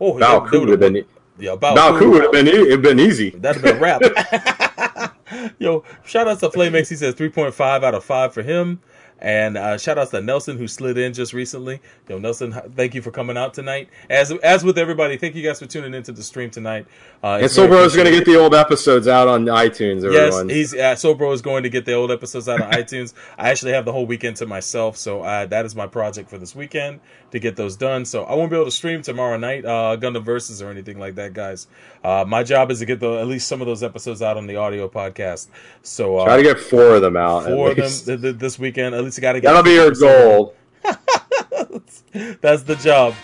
Oh, Valku they would have been yeah, Bao Valku Ku. would have been e- been easy. That'd have been a wrap. Yo, shout out to Flamex. He says 3.5 out of 5 for him. And uh, shout outs to Nelson who slid in just recently. Yo, Nelson, thank you for coming out tonight. As as with everybody, thank you guys for tuning into the stream tonight. Uh, And Sobro is going to get the old episodes out on iTunes. Yes, he's uh, Sobro is going to get the old episodes out on iTunes. I actually have the whole weekend to myself, so uh, that is my project for this weekend to get those done. So I won't be able to stream tomorrow night, uh, Gundam Versus or anything like that, guys. Uh, my job is to get the at least some of those episodes out on the audio podcast. So uh, Try to get four of them out. four of them th- th- this weekend. At least I got to get. That'll be your goal. That's the job.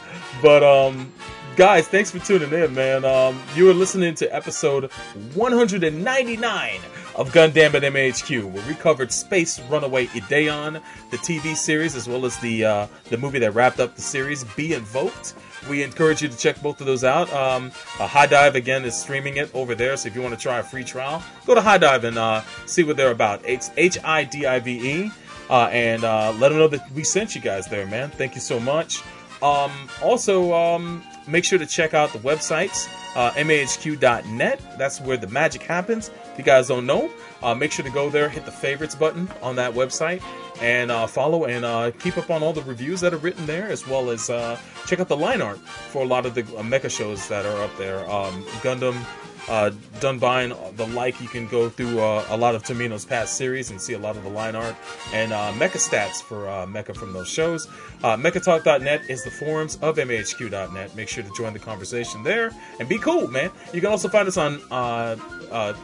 But um guys, thanks for tuning in, man. Um you are listening to episode 199 of Gundam at MAHQ, where we covered Space Runaway Ideon, the TV series, as well as the uh, the movie that wrapped up the series, Be Invoked. We encourage you to check both of those out. Um, uh, HIDIVE again is streaming it over there, so if you want to try a free trial, go to HIDIVE and uh, see what they're about. It's H I D I V E, uh, and uh, let them know that we sent you guys there, man. Thank you so much. Um, also, um, make sure to check out the websites, uh, mahq.net. That's where the magic happens. If you guys don't know, uh, make sure to go there, hit the favorites button on that website, and uh, follow and uh, keep up on all the reviews that are written there, as well as uh, check out the line art for a lot of the uh, mecha shows that are up there. Um, Gundam uh, Dunbine the like, you can go through uh, a lot of Tomino's past series and see a lot of the line art and uh, Mecha stats for uh, Mecha from those shows. Uh, MechaTalk.net is the forums of MAHQ.net. Make sure to join the conversation there and be cool, man. You can also find us on uh,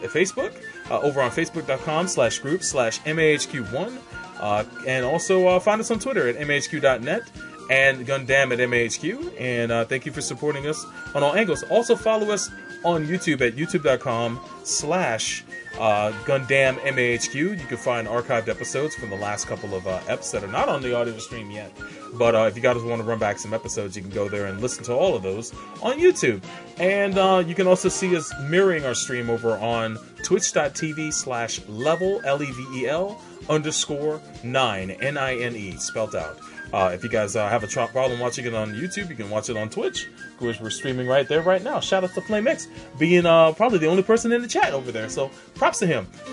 Facebook, over on Facebook.com slash group slash MAHQ1. Uh, and also find us on Twitter at MAHQ.net and Gundam at MAHQ. And uh, thank you for supporting us on all angles. Also follow us on YouTube at youtube.com slash uh, Gundam MAHQ. You can find archived episodes from the last couple of uh, eps that are not on the audio stream yet. But uh, if you guys want to run back some episodes, you can go there and listen to all of those on YouTube. And uh, you can also see us mirroring our stream over on twitch.tv slash level, L-E-V-E-L, underscore 9, N-I-N-E, spelt out. Uh, if you guys uh, have a tr- problem watching it on YouTube, you can watch it on Twitch, which we're streaming right there right now. Shout out to Flame X, being uh, probably the only person in the chat over there. So props to him.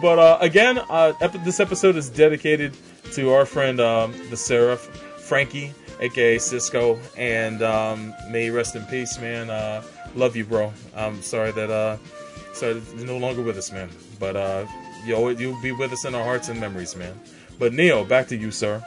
but uh, again, uh, ep- this episode is dedicated to our friend um, the Seraph, Frankie, aka Cisco, and um, may rest in peace, man. Uh, love you, bro. I'm sorry that sorry that you're no longer with us, man. But you'll you'll be with us in our hearts and memories, man. But Neil, back to you, sir.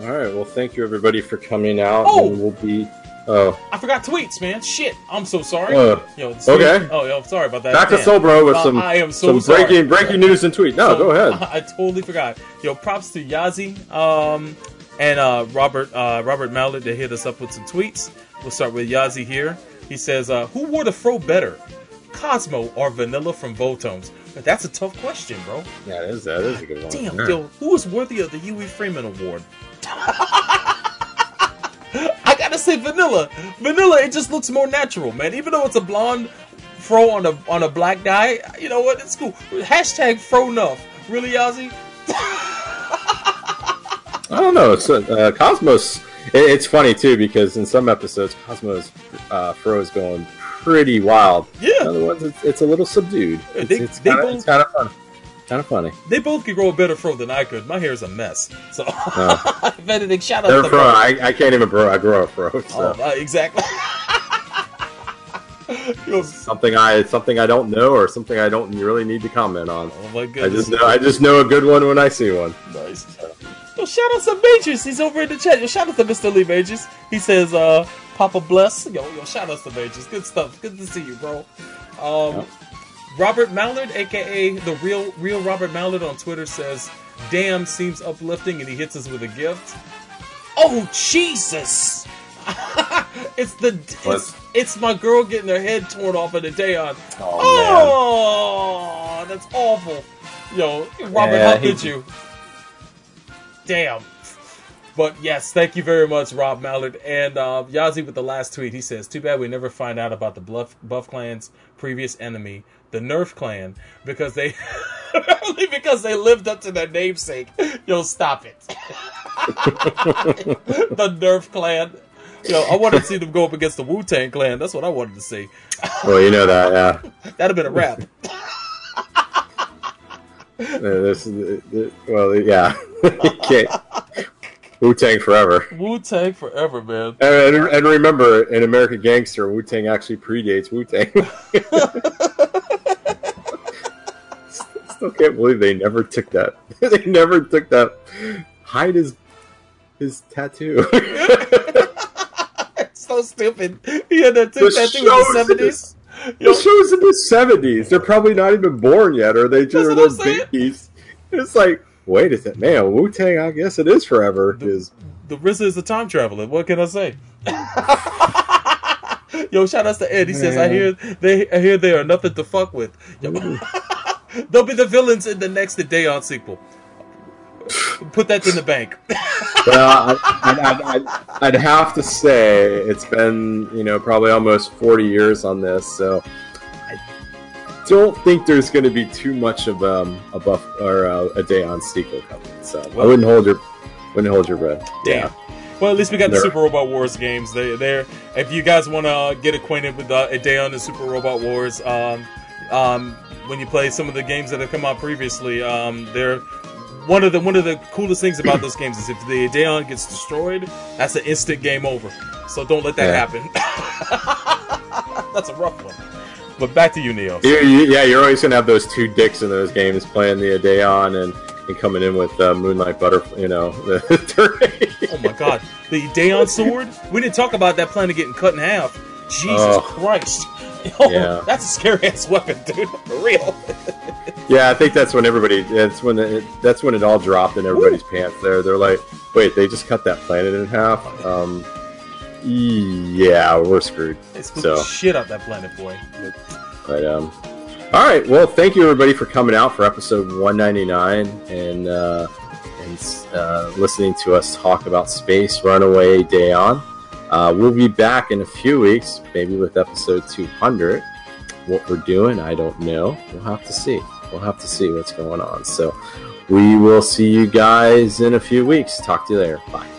All right. Well, thank you everybody for coming out. Oh! And we'll be. Oh, I forgot tweets, man. Shit, I'm so sorry. Uh, yo, okay. Oh, yo, sorry about that. back to Damn. Soul Bro with Uh, some I am so some sorry. breaking breaking news and tweet. No, So, go ahead. I, I totally forgot. Yo, props to Yazi um, and uh, Robert uh, Robert Mallet. They hit us up with some tweets. We'll start with Yazi here. He says, uh, "Who wore the fro better, Cosmo or Vanilla from Votoms?" That's a tough question, bro. Yeah, that is that is a good one. Damn, Yeah. yo, who is worthy of the Huey Freeman Award? I gotta say Vanilla. Vanilla, it just looks more natural, man. Even though it's a blonde fro on a on a black guy, you know what? It's cool. Hashtag fro enough. Really, Ozzy? I don't know. It's, uh, Cosmos. It, it's funny too because in some episodes, Cosmos uh, fro is going pretty wild. Yeah, other words, it's, it's a little subdued. It's, they- it's kind of both- kind of fun. Kind of funny. they both could grow a better fro than I could. My hair is a mess. So, Uh, if anything, shout out to fro. I, I can't even grow. I grow a fro. So Oh, exactly. Something I something I don't know or something I don't really need to comment on. oh my I just know I just know a good one when I see one. Nice. Yo, shout out to Majors. He's over in the chat. Yo, shout out to Mr. Lee Majors. He says, uh, Papa bless. Yo, yo, shout out to Majors. Good stuff. Good to see you, bro. Um, Yep. Robert Mallard, aka the real real Robert Mallard on Twitter says, "Damn, seems uplifting," and he hits us with a gift. Oh Jesus! it's the it's, it's my girl getting her head torn off in the day on. Oh, Oh, that's awful. Yo, Robert, Yeah, how could you? Damn. But yes, thank you very much, Rob Mallard. And uh, Yazi with the last tweet, he says, Too bad we never find out about the Bluff, Buff Clan's previous enemy, the Nerf Clan, because they only because they lived up to their namesake. Yo, stop it. the Nerf Clan. Yo, I wanted to see them go up against the Wu Tang Clan. That's what I wanted to see. well, you know that, yeah. That'd have been a wrap. Uh, This, is- uh, well, yeah. Wu Tang forever. Wu Tang forever, man. And, and, and remember, in American Gangster, Wu Tang actually predates Wu Tang. Still can't believe they never took that. they never took that. Hide his his tattoo. so stupid. He had that that thing in the seventies. The show's in the seventies. They're probably not even born yet, or they just they're I'm babies. It's like, wait a second, man, Wu Tang. I guess it is forever. The- Is The RZA is a time traveler. What can I say? Yo, shout out to Ed. He says, "I hear they, I hear they are nothing to fuck with. They'll be the villains in the next Ideon sequel. Put that in the bank. well, I'd, I'd have to say it's been you know probably almost forty years on this, so I don't think there's going to be too much of um, a buff or uh, a day on sequel coming. So I wouldn't hold your wouldn't hold your breath. Damn. Well, at least we got the Super Robot Wars games. They, they're if you guys want to get acquainted with uh, a day on the Super Robot Wars, um, um, when you play some of the games that have come out previously, um, they're one of the one of the coolest things about those games is if the Ideon gets destroyed, that's an instant game over. So don't let that Yeah. happen. That's a rough one. But back to you, Neil. You- you- yeah, you're always gonna have those two dicks in those games playing the Ideon and, and coming in with uh, Moonlight Butterfly. You know, the. Oh my god, the Ideon sword. We didn't talk about that plan planet getting cut in half. Jesus Oh. Christ. Yeah. that's a scary ass weapon, dude. For real. Yeah, I think that's when everybody. That's when it, that's when it all dropped in everybody's pants. There, they're like, "Wait, they just cut that planet in half." Um, yeah, we're screwed. They So, the shit out that planet, boy. but um, all right. Well, thank you everybody for coming out for episode 199 and uh, and uh, listening to us talk about Space Runaway Ideon. Uh, we'll be back in a few weeks, maybe with episode 200. What we're doing, I don't know. We'll have to see. We'll have to see what's going on. So we will see you guys in a few weeks. Talk to you later. Bye.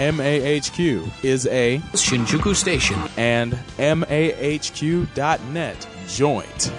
MAHQ is a Shinjuku Station. and MAHQ.net joint.